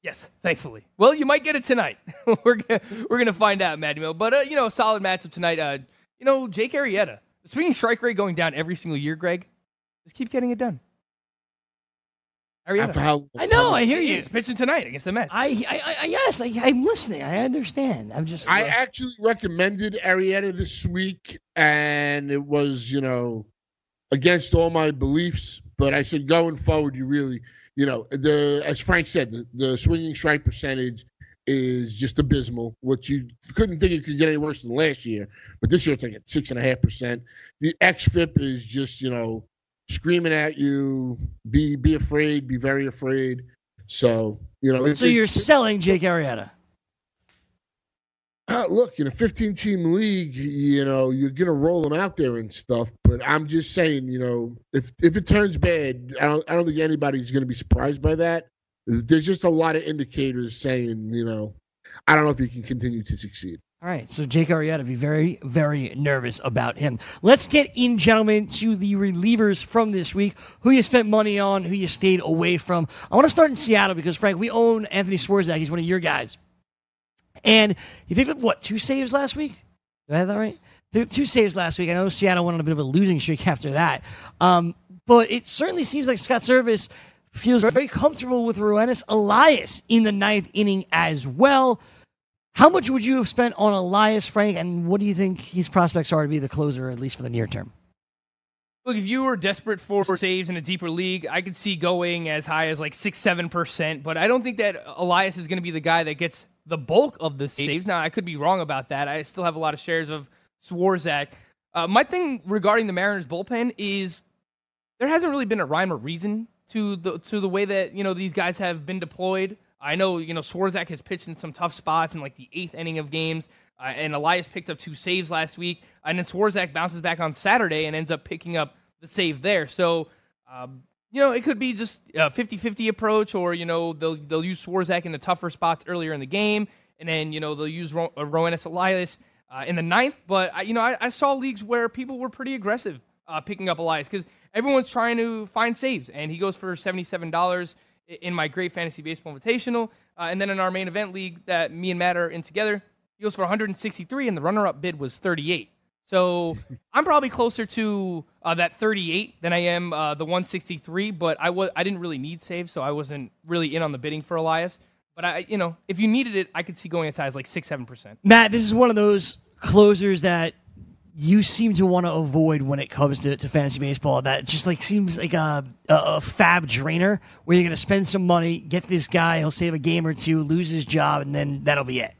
Yes, thankfully. Well, you might get it tonight. we're gonna, we're gonna find out, Matt But uh, you know, solid matchup tonight. Uh, you know, Jake Arrieta, the swinging strike rate going down every single year. Greg, just keep getting it done. Arrieta. How, I know. I hear you. He's pitching tonight against the Mets. I, I, I yes, I, I'm listening. I understand. I'm just. I actually recommended Arrieta this week, and it was, you know, against all my beliefs. But I said going forward, you really, you know, the as Frank said, the, the swinging strike percentage is just abysmal. What you couldn't think it could get any worse than last year, but this year it's like at six and a half percent. The xFIP is just, you know, screaming at you. Be be afraid. Be very afraid. So you know. So you're selling Jake Arrieta. Uh, look, in a 15 team league, you know, you're going to roll them out there and stuff. But I'm just saying, you know, if if it turns bad, I don't, I don't think anybody's going to be surprised by that. There's just a lot of indicators saying, you know, I don't know if he can continue to succeed. All right, so Jake Arrieta, be very, very nervous about him. Let's get in, gentlemen, to the relievers from this week. Who you spent money on, who you stayed away from. I want to start in Seattle because, Frank, we own Anthony Swarzak. He's one of your guys. And he picked up, what, two saves last week? Did I have that right? Two saves last week. I know Seattle went on a bit of a losing streak after that. Um, but it certainly seems like Scott Servais feels very comfortable with Roenis Elias in the ninth inning as well. How much would you have spent on Elias Frank, and what do you think his prospects are to be the closer, at least for the near term? Look, if you were desperate for saves in a deeper league, I could see going as high as like six, seven percent. But I don't think that Elias is going to be the guy that gets the bulk of the saves. Now, I could be wrong about that. I still have a lot of shares of Swarzak. Uh, my thing regarding the Mariners bullpen is there hasn't really been a rhyme or reason to the to the way that you know these guys have been deployed. I know you know Swarzak has pitched in some tough spots in like the eighth inning of games, uh, and Elias picked up two saves last week, and then Swarzak bounces back on Saturday and ends up picking up the save there. So. Um, you know, it could be just a 50-50 approach, or you know, they'll they'll use Swarzak in the tougher spots earlier in the game, and then you know they'll use Ro- uh, Roenis Elias uh, in the ninth. But I, you know, I, I, saw leagues where people were pretty aggressive uh, picking up Elias because everyone's trying to find saves, and he goes for seventy-seven dollars in my Great Fantasy Baseball Invitational, uh, and then in our main event league that me and Matt are in together, he goes for 163, and the runner-up bid was 38. So I'm probably closer to uh, that 38 than I am uh, the 163. But I was I didn't really need saves, so I wasn't really in on the bidding for Elias. But I, you know, if you needed it, I could see going as high as like six, seven percent. Matt, this is one of those closers that you seem to want to avoid when it comes to, to fantasy baseball. That just like seems like a, a, a FAAB drainer where you're going to spend some money, get this guy, he'll save a game or two, lose his job, and then that'll be it.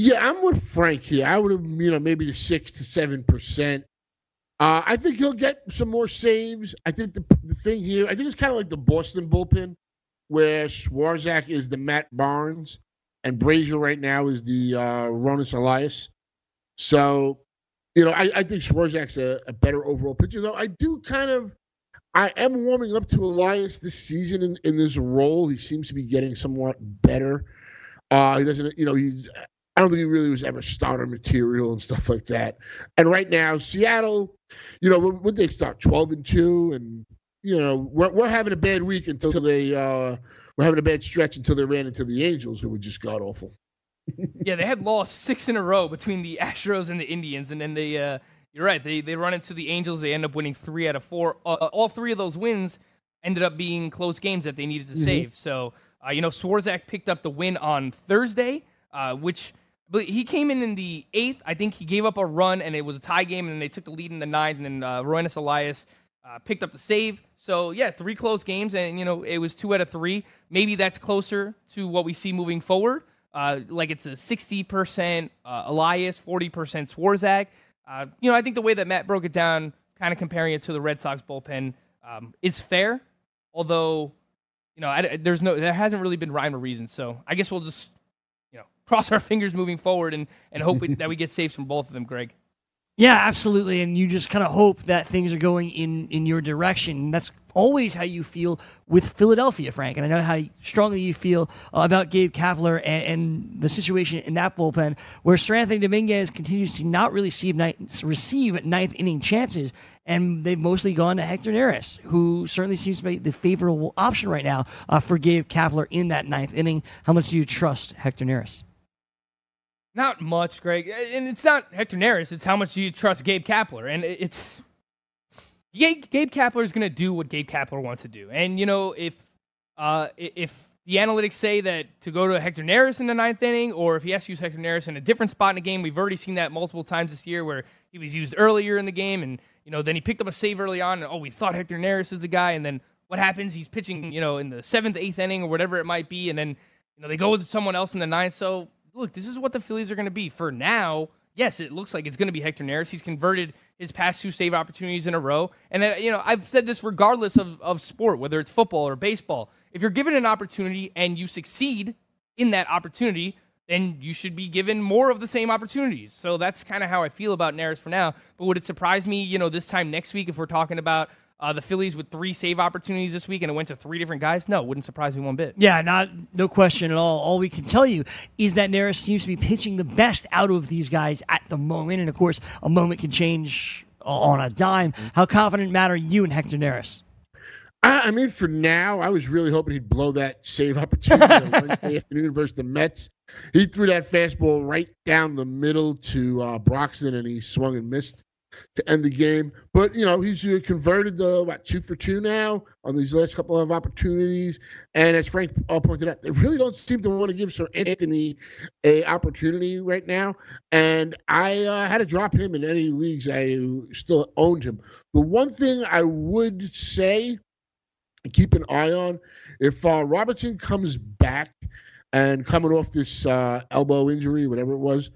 Yeah, I'm with Frank here. I would have, you know, maybe the six to seven percent. Uh, I think he'll get some more saves. I think the the thing here, I think it's kind of like the Boston bullpen, where Swarzak is the Matt Barnes, and Brasier right now is the uh, Roenis Elias. So, you know, I, I think Swarzak's a, a better overall pitcher. Though I do kind of, I am warming up to Elias this season in, in this role. He seems to be getting somewhat better. Uh, he doesn't, you know, he's I don't think he really was ever starter material and stuff like that. And right now, Seattle, you know, would they start twelve and two, and you know, we're we're having a bad week until they uh, we're having a bad stretch until they ran into the Angels, who were just god awful. yeah, they had lost six in a row between the Astros and the Indians, and then they. Uh, you're right. They they run into the Angels. They end up winning three out of four. Uh, uh all three of those wins ended up being close games that they needed to mm-hmm. save. So, uh, you know, Swarzak picked up the win on Thursday, uh, which but he came in in the eighth. I think he gave up a run, and it was a tie game, and then they took the lead in the ninth, and then uh, Elias uh, picked up the save. So yeah, three close games, and you know it was two out of three. Maybe that's closer to what we see moving forward. Uh, like it's a sixty percent uh, Elias, forty percent Swarzak. Uh, you know, I think the way that Matt broke it down, kind of comparing it to the Red Sox bullpen, um, is fair. Although, you know, I, there's no, there hasn't really been rhyme or reason. So I guess we'll just cross our fingers moving forward and, and hope we, that we get saves from both of them, Greg. Yeah, absolutely. And you just kind of hope that things are going in in your direction. That's always how you feel with Philadelphia, Frank. And I know how strongly you feel uh, about Gabe Kapler and, and, the situation in that bullpen, where Seranthony Dominguez continues to not really receive, ninth, receive ninth inning chances. And they've mostly gone to Hector Neris, who certainly seems to be the favorable option right now uh, for Gabe Kapler in that ninth inning. How much do you trust Hector Neris? Not much, Greg. And it's not Hector Neris. It's how much do you trust Gabe Kapler. And it's Gabe, Gabe Kapler is going to do what Gabe Kapler wants to do. And, you know, if uh, if the analytics say that to go to Hector Neris in the ninth inning, or if he has to use Hector Neris in a different spot in the game, we've already seen that multiple times this year where he was used earlier in the game and, you know, then he picked up a save early on and, oh, we thought Hector Neris is the guy. And then what happens? He's pitching, you know, in the seventh, eighth inning or whatever it might be. And then, you know, they go with someone else in the ninth. So look, this is what the Phillies are going to be. For now, yes, it looks like it's going to be Hector Neris. He's converted his past two save opportunities in a row. And, uh, you know, I've said this regardless of, of sport, whether it's football or baseball. If you're given an opportunity and you succeed in that opportunity, then you should be given more of the same opportunities. So that's kind of how I feel about Neris for now. But would it surprise me, you know, this time next week if we're talking about uh, the Phillies with three save opportunities this week and it went to three different guys, no, wouldn't surprise me one bit. Yeah, not no question at all. All we can tell you is that Neris seems to be pitching the best out of these guys at the moment, and of course, a moment can change on a dime. How confident, Matt, are you in Hector Neris? I mean, for now, I was really hoping he'd blow that save opportunity on Wednesday afternoon versus the Mets. He threw that fastball right down the middle to uh, Broxton, and he swung and missed to end the game. But you know, he's uh, converted the what two for two now on these last couple of opportunities. And as Frank uh, pointed out, they really don't seem to want to give Seranthony a opportunity right now. And I uh, had to drop him in any leagues I still owned him. The one thing I would say, keep an eye on, if uh, Robertson comes back and coming off this uh, elbow injury, whatever it was,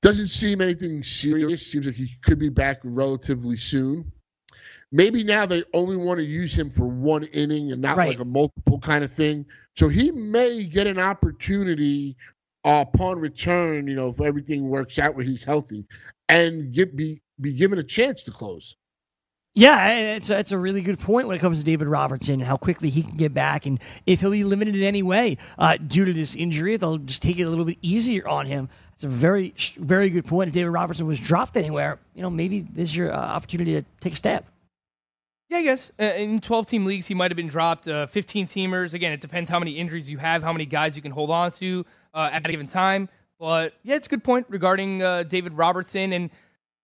doesn't seem anything serious. Seems like he could be back relatively soon. Maybe now they only want to use him for one inning and not right. like a multiple kind of thing. So he may get an opportunity uh, upon return, you know, if everything works out where he's healthy, and get be be given a chance to close. Yeah, it's a, it's a really good point when it comes to David Robertson and how quickly he can get back, and if he'll be limited in any way uh, due to this injury, they'll just take it a little bit easier on him. It's a very, very good point. If David Robertson was dropped anywhere, you know, maybe this is your uh, opportunity to take a step. Yeah, I guess uh, in 12 team leagues he might have been dropped. Uh, 15 teamers, again, it depends how many injuries you have, how many guys you can hold on to uh, at a given time. But yeah, it's a good point regarding uh, David Robertson. And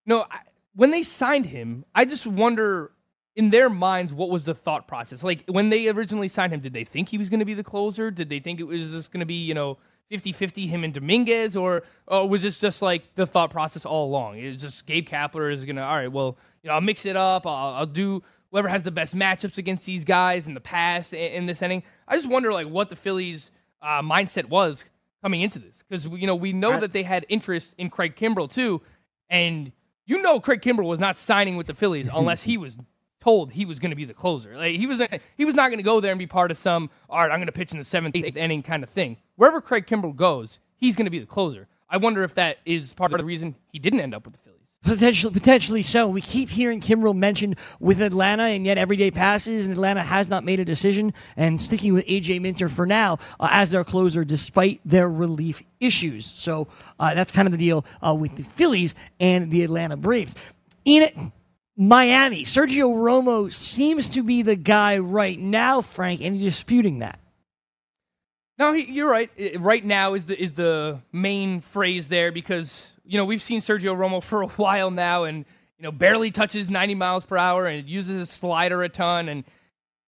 you know, when they signed him, I just wonder in their minds what was the thought process. Like when they originally signed him, did they think he was going to be the closer? Did they think it was just going to be you know 50-50 him and Dominguez, or, or was this just like the thought process all along? It was just Gabe Kapler is gonna all right. Well, you know, I'll mix it up. I'll, I'll do whoever has the best matchups against these guys in the past in, in this inning. I just wonder like what the Phillies' uh, mindset was coming into this because you know we know I, that they had interest in Craig Kimbrel too, and you know Craig Kimbrel was not signing with the Phillies unless he was told he was going to be the closer. Like he was he was not going to go there and be part of some all right, I'm going to pitch in the seventh, eighth inning kind of thing. Wherever Craig Kimbrel goes, he's going to be the closer. I wonder if that is part of the reason he didn't end up with the Phillies. Potentially, potentially so. We keep hearing Kimbrel mentioned with Atlanta, and yet every day passes, and Atlanta has not made a decision. And sticking with AJ Minter for now uh, as their closer, despite their relief issues. So uh, that's kind of the deal uh, with the Phillies and the Atlanta Braves. In it, Miami, Sergio Romo seems to be the guy right now, Frank. Any disputing that? No, he, you're right. Right now is the is the main phrase there because you know we've seen Sergio Romo for a while now, and you know barely touches 90 miles per hour and uses his slider a ton, and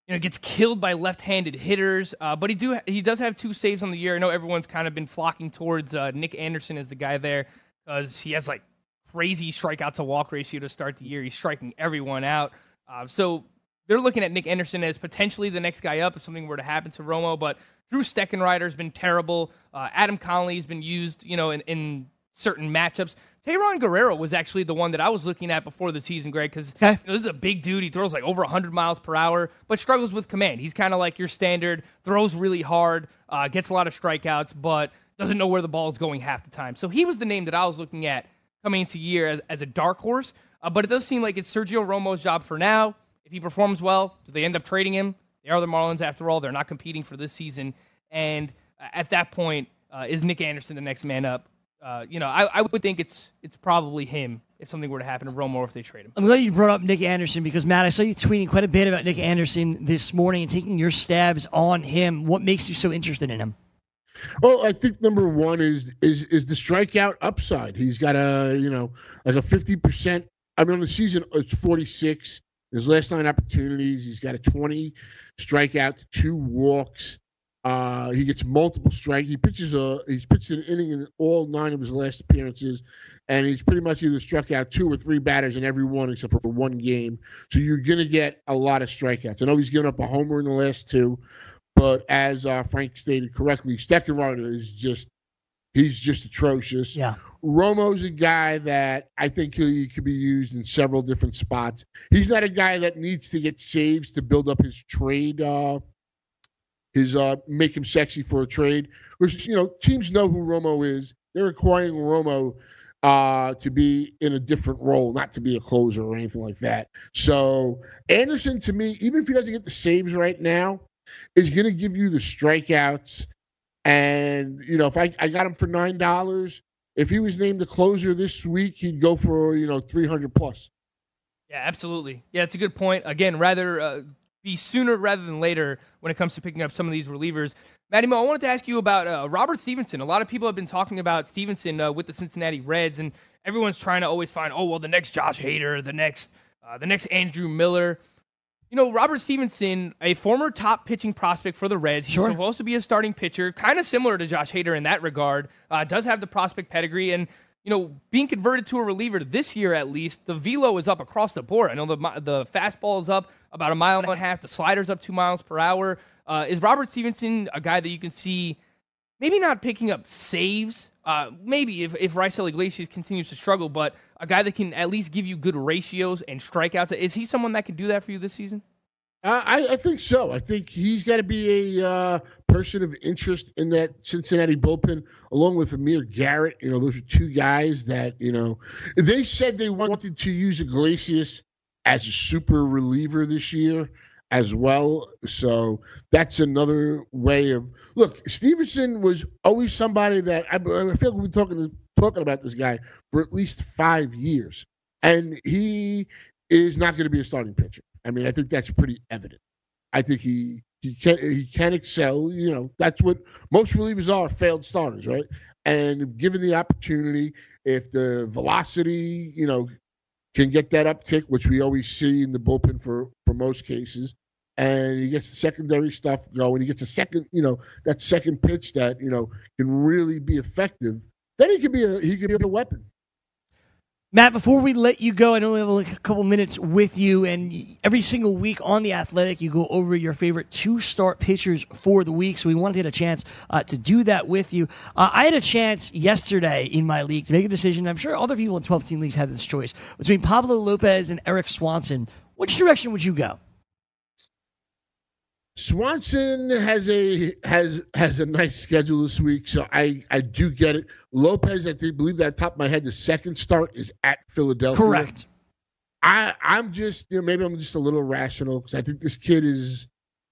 you know gets killed by left-handed hitters. Uh, but he do he does have two saves on the year. I know everyone's kind of been flocking towards uh, Nick Anderson as the guy there because he has like crazy strikeout to walk ratio to start the year. He's striking everyone out. Uh, so they're looking at Nick Anderson as potentially the next guy up if something were to happen to Romo. But Drew Steckenrider has been terrible. Uh, Adam Conley has been used, you know, in, in certain matchups. Tayron Guerrero was actually the one that I was looking at before the season, Greg, because okay. you know, this is a big dude. He throws like over 100 miles per hour, but struggles with command. He's kind of like your standard, throws really hard, uh, gets a lot of strikeouts, but doesn't know where the ball is going half the time. So he was the name that I was looking at coming into year as, as a dark horse. Uh, but it does seem like it's Sergio Romo's job for now. If he performs well, do they end up trading him? They are the Marlins after all. They're not competing for this season. And uh, at that point, uh, is Nick Anderson the next man up? Uh, you know, I, I would think it's it's probably him if something were to happen to Romo if they trade him. I'm glad you brought up Nick Anderson because Matt, I saw you tweeting quite a bit about Nick Anderson this morning and taking your stabs on him. What makes you so interested in him? Well, I think number one is is is the strikeout upside. He's got a you know like a fifty percent. I mean, on the season it's forty six. His last nine opportunities, he's got a twenty strikeout, two walks. Uh, he gets multiple strike. He pitches a he's pitched an inning in all nine of his last appearances, and he's pretty much either struck out two or three batters in every one except for one game. So you're gonna get a lot of strikeouts. I know he's given up a homer in the last two, but as uh, Frank stated correctly, Steckenrider is just he's just atrocious. Yeah. Romo's a guy that I think he could be used in several different spots. He's not a guy that needs to get saves to build up his trade uh, his uh make him sexy for a trade. Which you know, teams know who Romo is. They're acquiring Romo uh to be in a different role, not to be a closer or anything like that. So Anderson to me, even if he doesn't get the saves right now, is gonna give you the strikeouts. And you know, if I, I got him for nine dollars, if he was named the closer this week, he'd go for, you know, three hundred plus. Yeah, absolutely. Yeah, it's a good point. Again, rather uh, be sooner rather than later when it comes to picking up some of these relievers. Matty Mo, I wanted to ask you about uh, Robert Stephenson. A lot of people have been talking about Stephenson uh, with the Cincinnati Reds, and everyone's trying to always find, oh well, the next Josh Hader, the next, uh, the next Andrew Miller. You know, Robert Stephenson, a former top pitching prospect for the Reds. He's Sure. supposed to be a starting pitcher, kind of similar to Josh Hader in that regard. Uh, does have the prospect pedigree, and you know, being converted to a reliever this year at least, the velo is up across the board. I know the the fastball is up about a mile and a half, the slider's up two miles per hour. Uh, is Robert Stephenson a guy that you can see? Maybe not picking up saves. Uh, maybe if, if Raisel Iglesias continues to struggle, but a guy that can at least give you good ratios and strikeouts. Is he someone that can do that for you this season? Uh, I, I think so. I think he's got to be a uh, person of interest in that Cincinnati bullpen, along with Amir Garrett. You know, those are two guys that you know. They said they wanted to use Iglesias as a super reliever this year as well. So that's another way of look. Stephenson was always somebody that I, I feel like we've been talking talking about this guy for at least five years, and he is not going to be a starting pitcher. I mean, I think that's pretty evident. I think he he can he can excel. You know, that's what most relievers are failed starters, right? And given the opportunity, if the velocity, you know, can get that uptick, which we always see in the bullpen for for most cases, and he gets the secondary stuff going, he gets a second, you know, that second pitch that you know can really be effective. Then he could be a he could be a weapon. Matt, before we let you go, I know we have like a couple minutes with you, and every single week on The Athletic, you go over your favorite two start pitchers for the week. So we wanted to get a chance uh, to do that with you. Uh, I had a chance yesterday in my league to make a decision. I'm sure other people in 12 team leagues had this choice between Pablo Lopez and Erik Swanson. Which direction would you go? Swanson has a has has a nice schedule this week, so I I do get it. Lopez, I think, believe that top of my head, the second start is at Philadelphia. Correct. I I'm just you know maybe I'm just a little rational because I think this kid is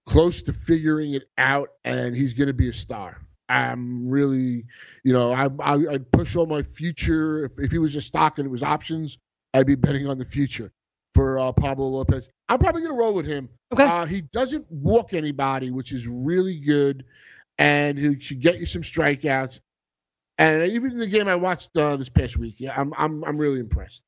close to figuring it out and he's going to be a star. I'm really, you know, I, I I'd push all my future. If, if he was a stock and it was options, I'd be betting on the future for uh, Pablo Lopez. I'm probably going to roll with him. Okay. Uh, he doesn't walk anybody, which is really good, and he should get you some strikeouts. And even in the game I watched uh, this past week, yeah, I'm I'm I'm really impressed.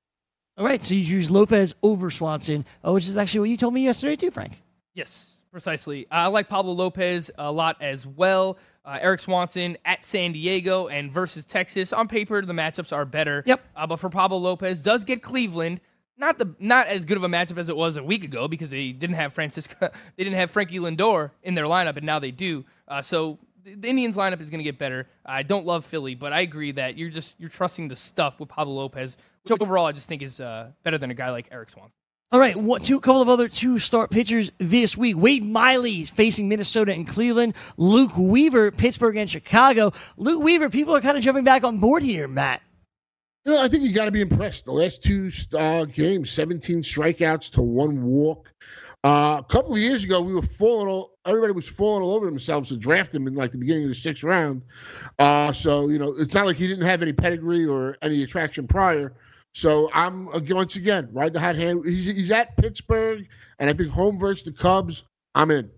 All right, so you use Lopez over Swanson, uh, which is actually what you told me yesterday too, Frank. Yes, precisely. I like Pablo Lopez a lot as well. Uh, Erik Swanson at San Diego and versus Texas. On paper, the matchups are better. Yep. Uh, but for Pablo Lopez, does get Cleveland. Not the not as good of a matchup as it was a week ago because they didn't have Francisco, they didn't have Frankie Lindor in their lineup, and now they do. Uh, so the Indians lineup is going to get better. I don't love Philly, but I agree that you're just you're trusting the stuff with Pablo Lopez, which overall I just think is uh, better than a guy like Erik Swanson. All right, what, two, couple of other two start pitchers this week. Wade Miley facing Minnesota and Cleveland. Luke Weaver, Pittsburgh and Chicago. Luke Weaver, people are kind of jumping back on board here, Matt. You know, I think you got to be impressed. The last two uh, games, 17 strikeouts to one walk. Uh, a couple of years ago, we were falling all, everybody was falling all over themselves to draft him in like the beginning of the sixth round. Uh, so, you know, it's not like he didn't have any pedigree or any attraction prior. So I'm uh, once again ride the hot hand. He's, he's at Pittsburgh, and I think home versus the Cubs. I'm in.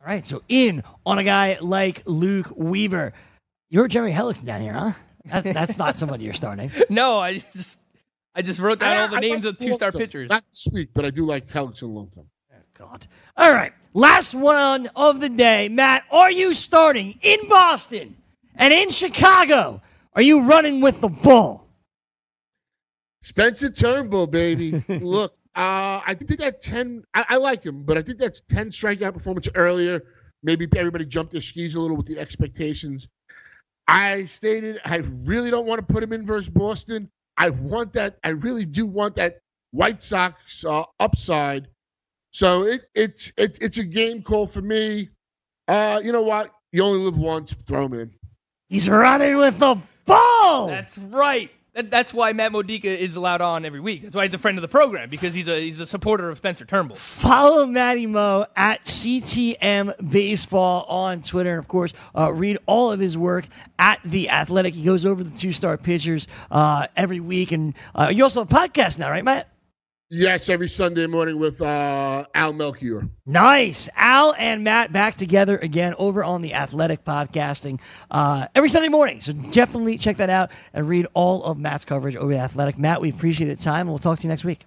All right, so in on a guy like Luke Weaver. You're Jerry Hellickson down here, huh? That, that's not somebody you're starting. No, I just I just wrote down I- all the I names like of two star pitchers. Not sweet, but I do like Hellickson long term. God. All right, last one of the day. Matt, are you starting in Boston and in Chicago? Are you running with the bull? Spencer Turnbull, baby. Look, uh, I think that 10, I, I like him, but I think that's 10 strikeout performance earlier. Maybe everybody jumped their skis a little with the expectations. I stated I really don't want to put him in versus Boston. I want that, I really do want that White Sox uh, upside. So it, it's it, it's a game call for me. Uh, you know what? You only live once, throw him in. He's running with the ball. That's right. That, that's why Matt Modica is allowed on every week. That's why he's a friend of the program because he's a he's a supporter of Spencer Turnbull. Follow Matty Mo at CTM Baseball on Twitter. And of course, uh, read all of his work at The Athletic. He goes over the two star pitchers uh, every week. And uh, you also have a podcast now, right, Matt? Yes, every Sunday morning with uh, Al Melchior. Nice. Al and Matt back together again over on the Athletic Podcasting uh, every Sunday morning. So definitely check that out and read all of Matt's coverage over the Athletic. Matt, we appreciate the time, and we'll talk to you next week.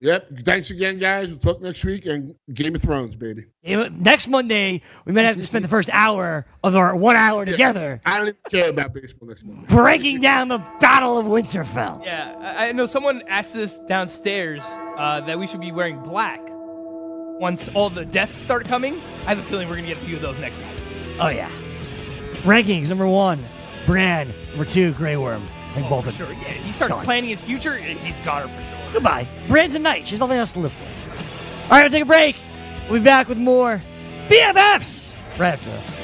Yep. Thanks again, guys. We'll talk next week and Game of Thrones, baby. Next Monday, we might have to spend the first hour of our one hour together I don't even care about baseball next month. breaking down the Battle of Winterfell. Yeah, I, I know someone asked us downstairs uh, that we should be wearing black once all the deaths start coming. I have a feeling we're gonna get a few of those next week. Oh, yeah. Rankings number one, Bran. Number two, Grey Worm. Think Oh, both sure. Yeah, he starts Gone. planning his future. He's got her for sure. Goodbye. Bran's a knight. She's nothing else to live for. All right, we'll take a break. We'll be back with more BFFs right after this.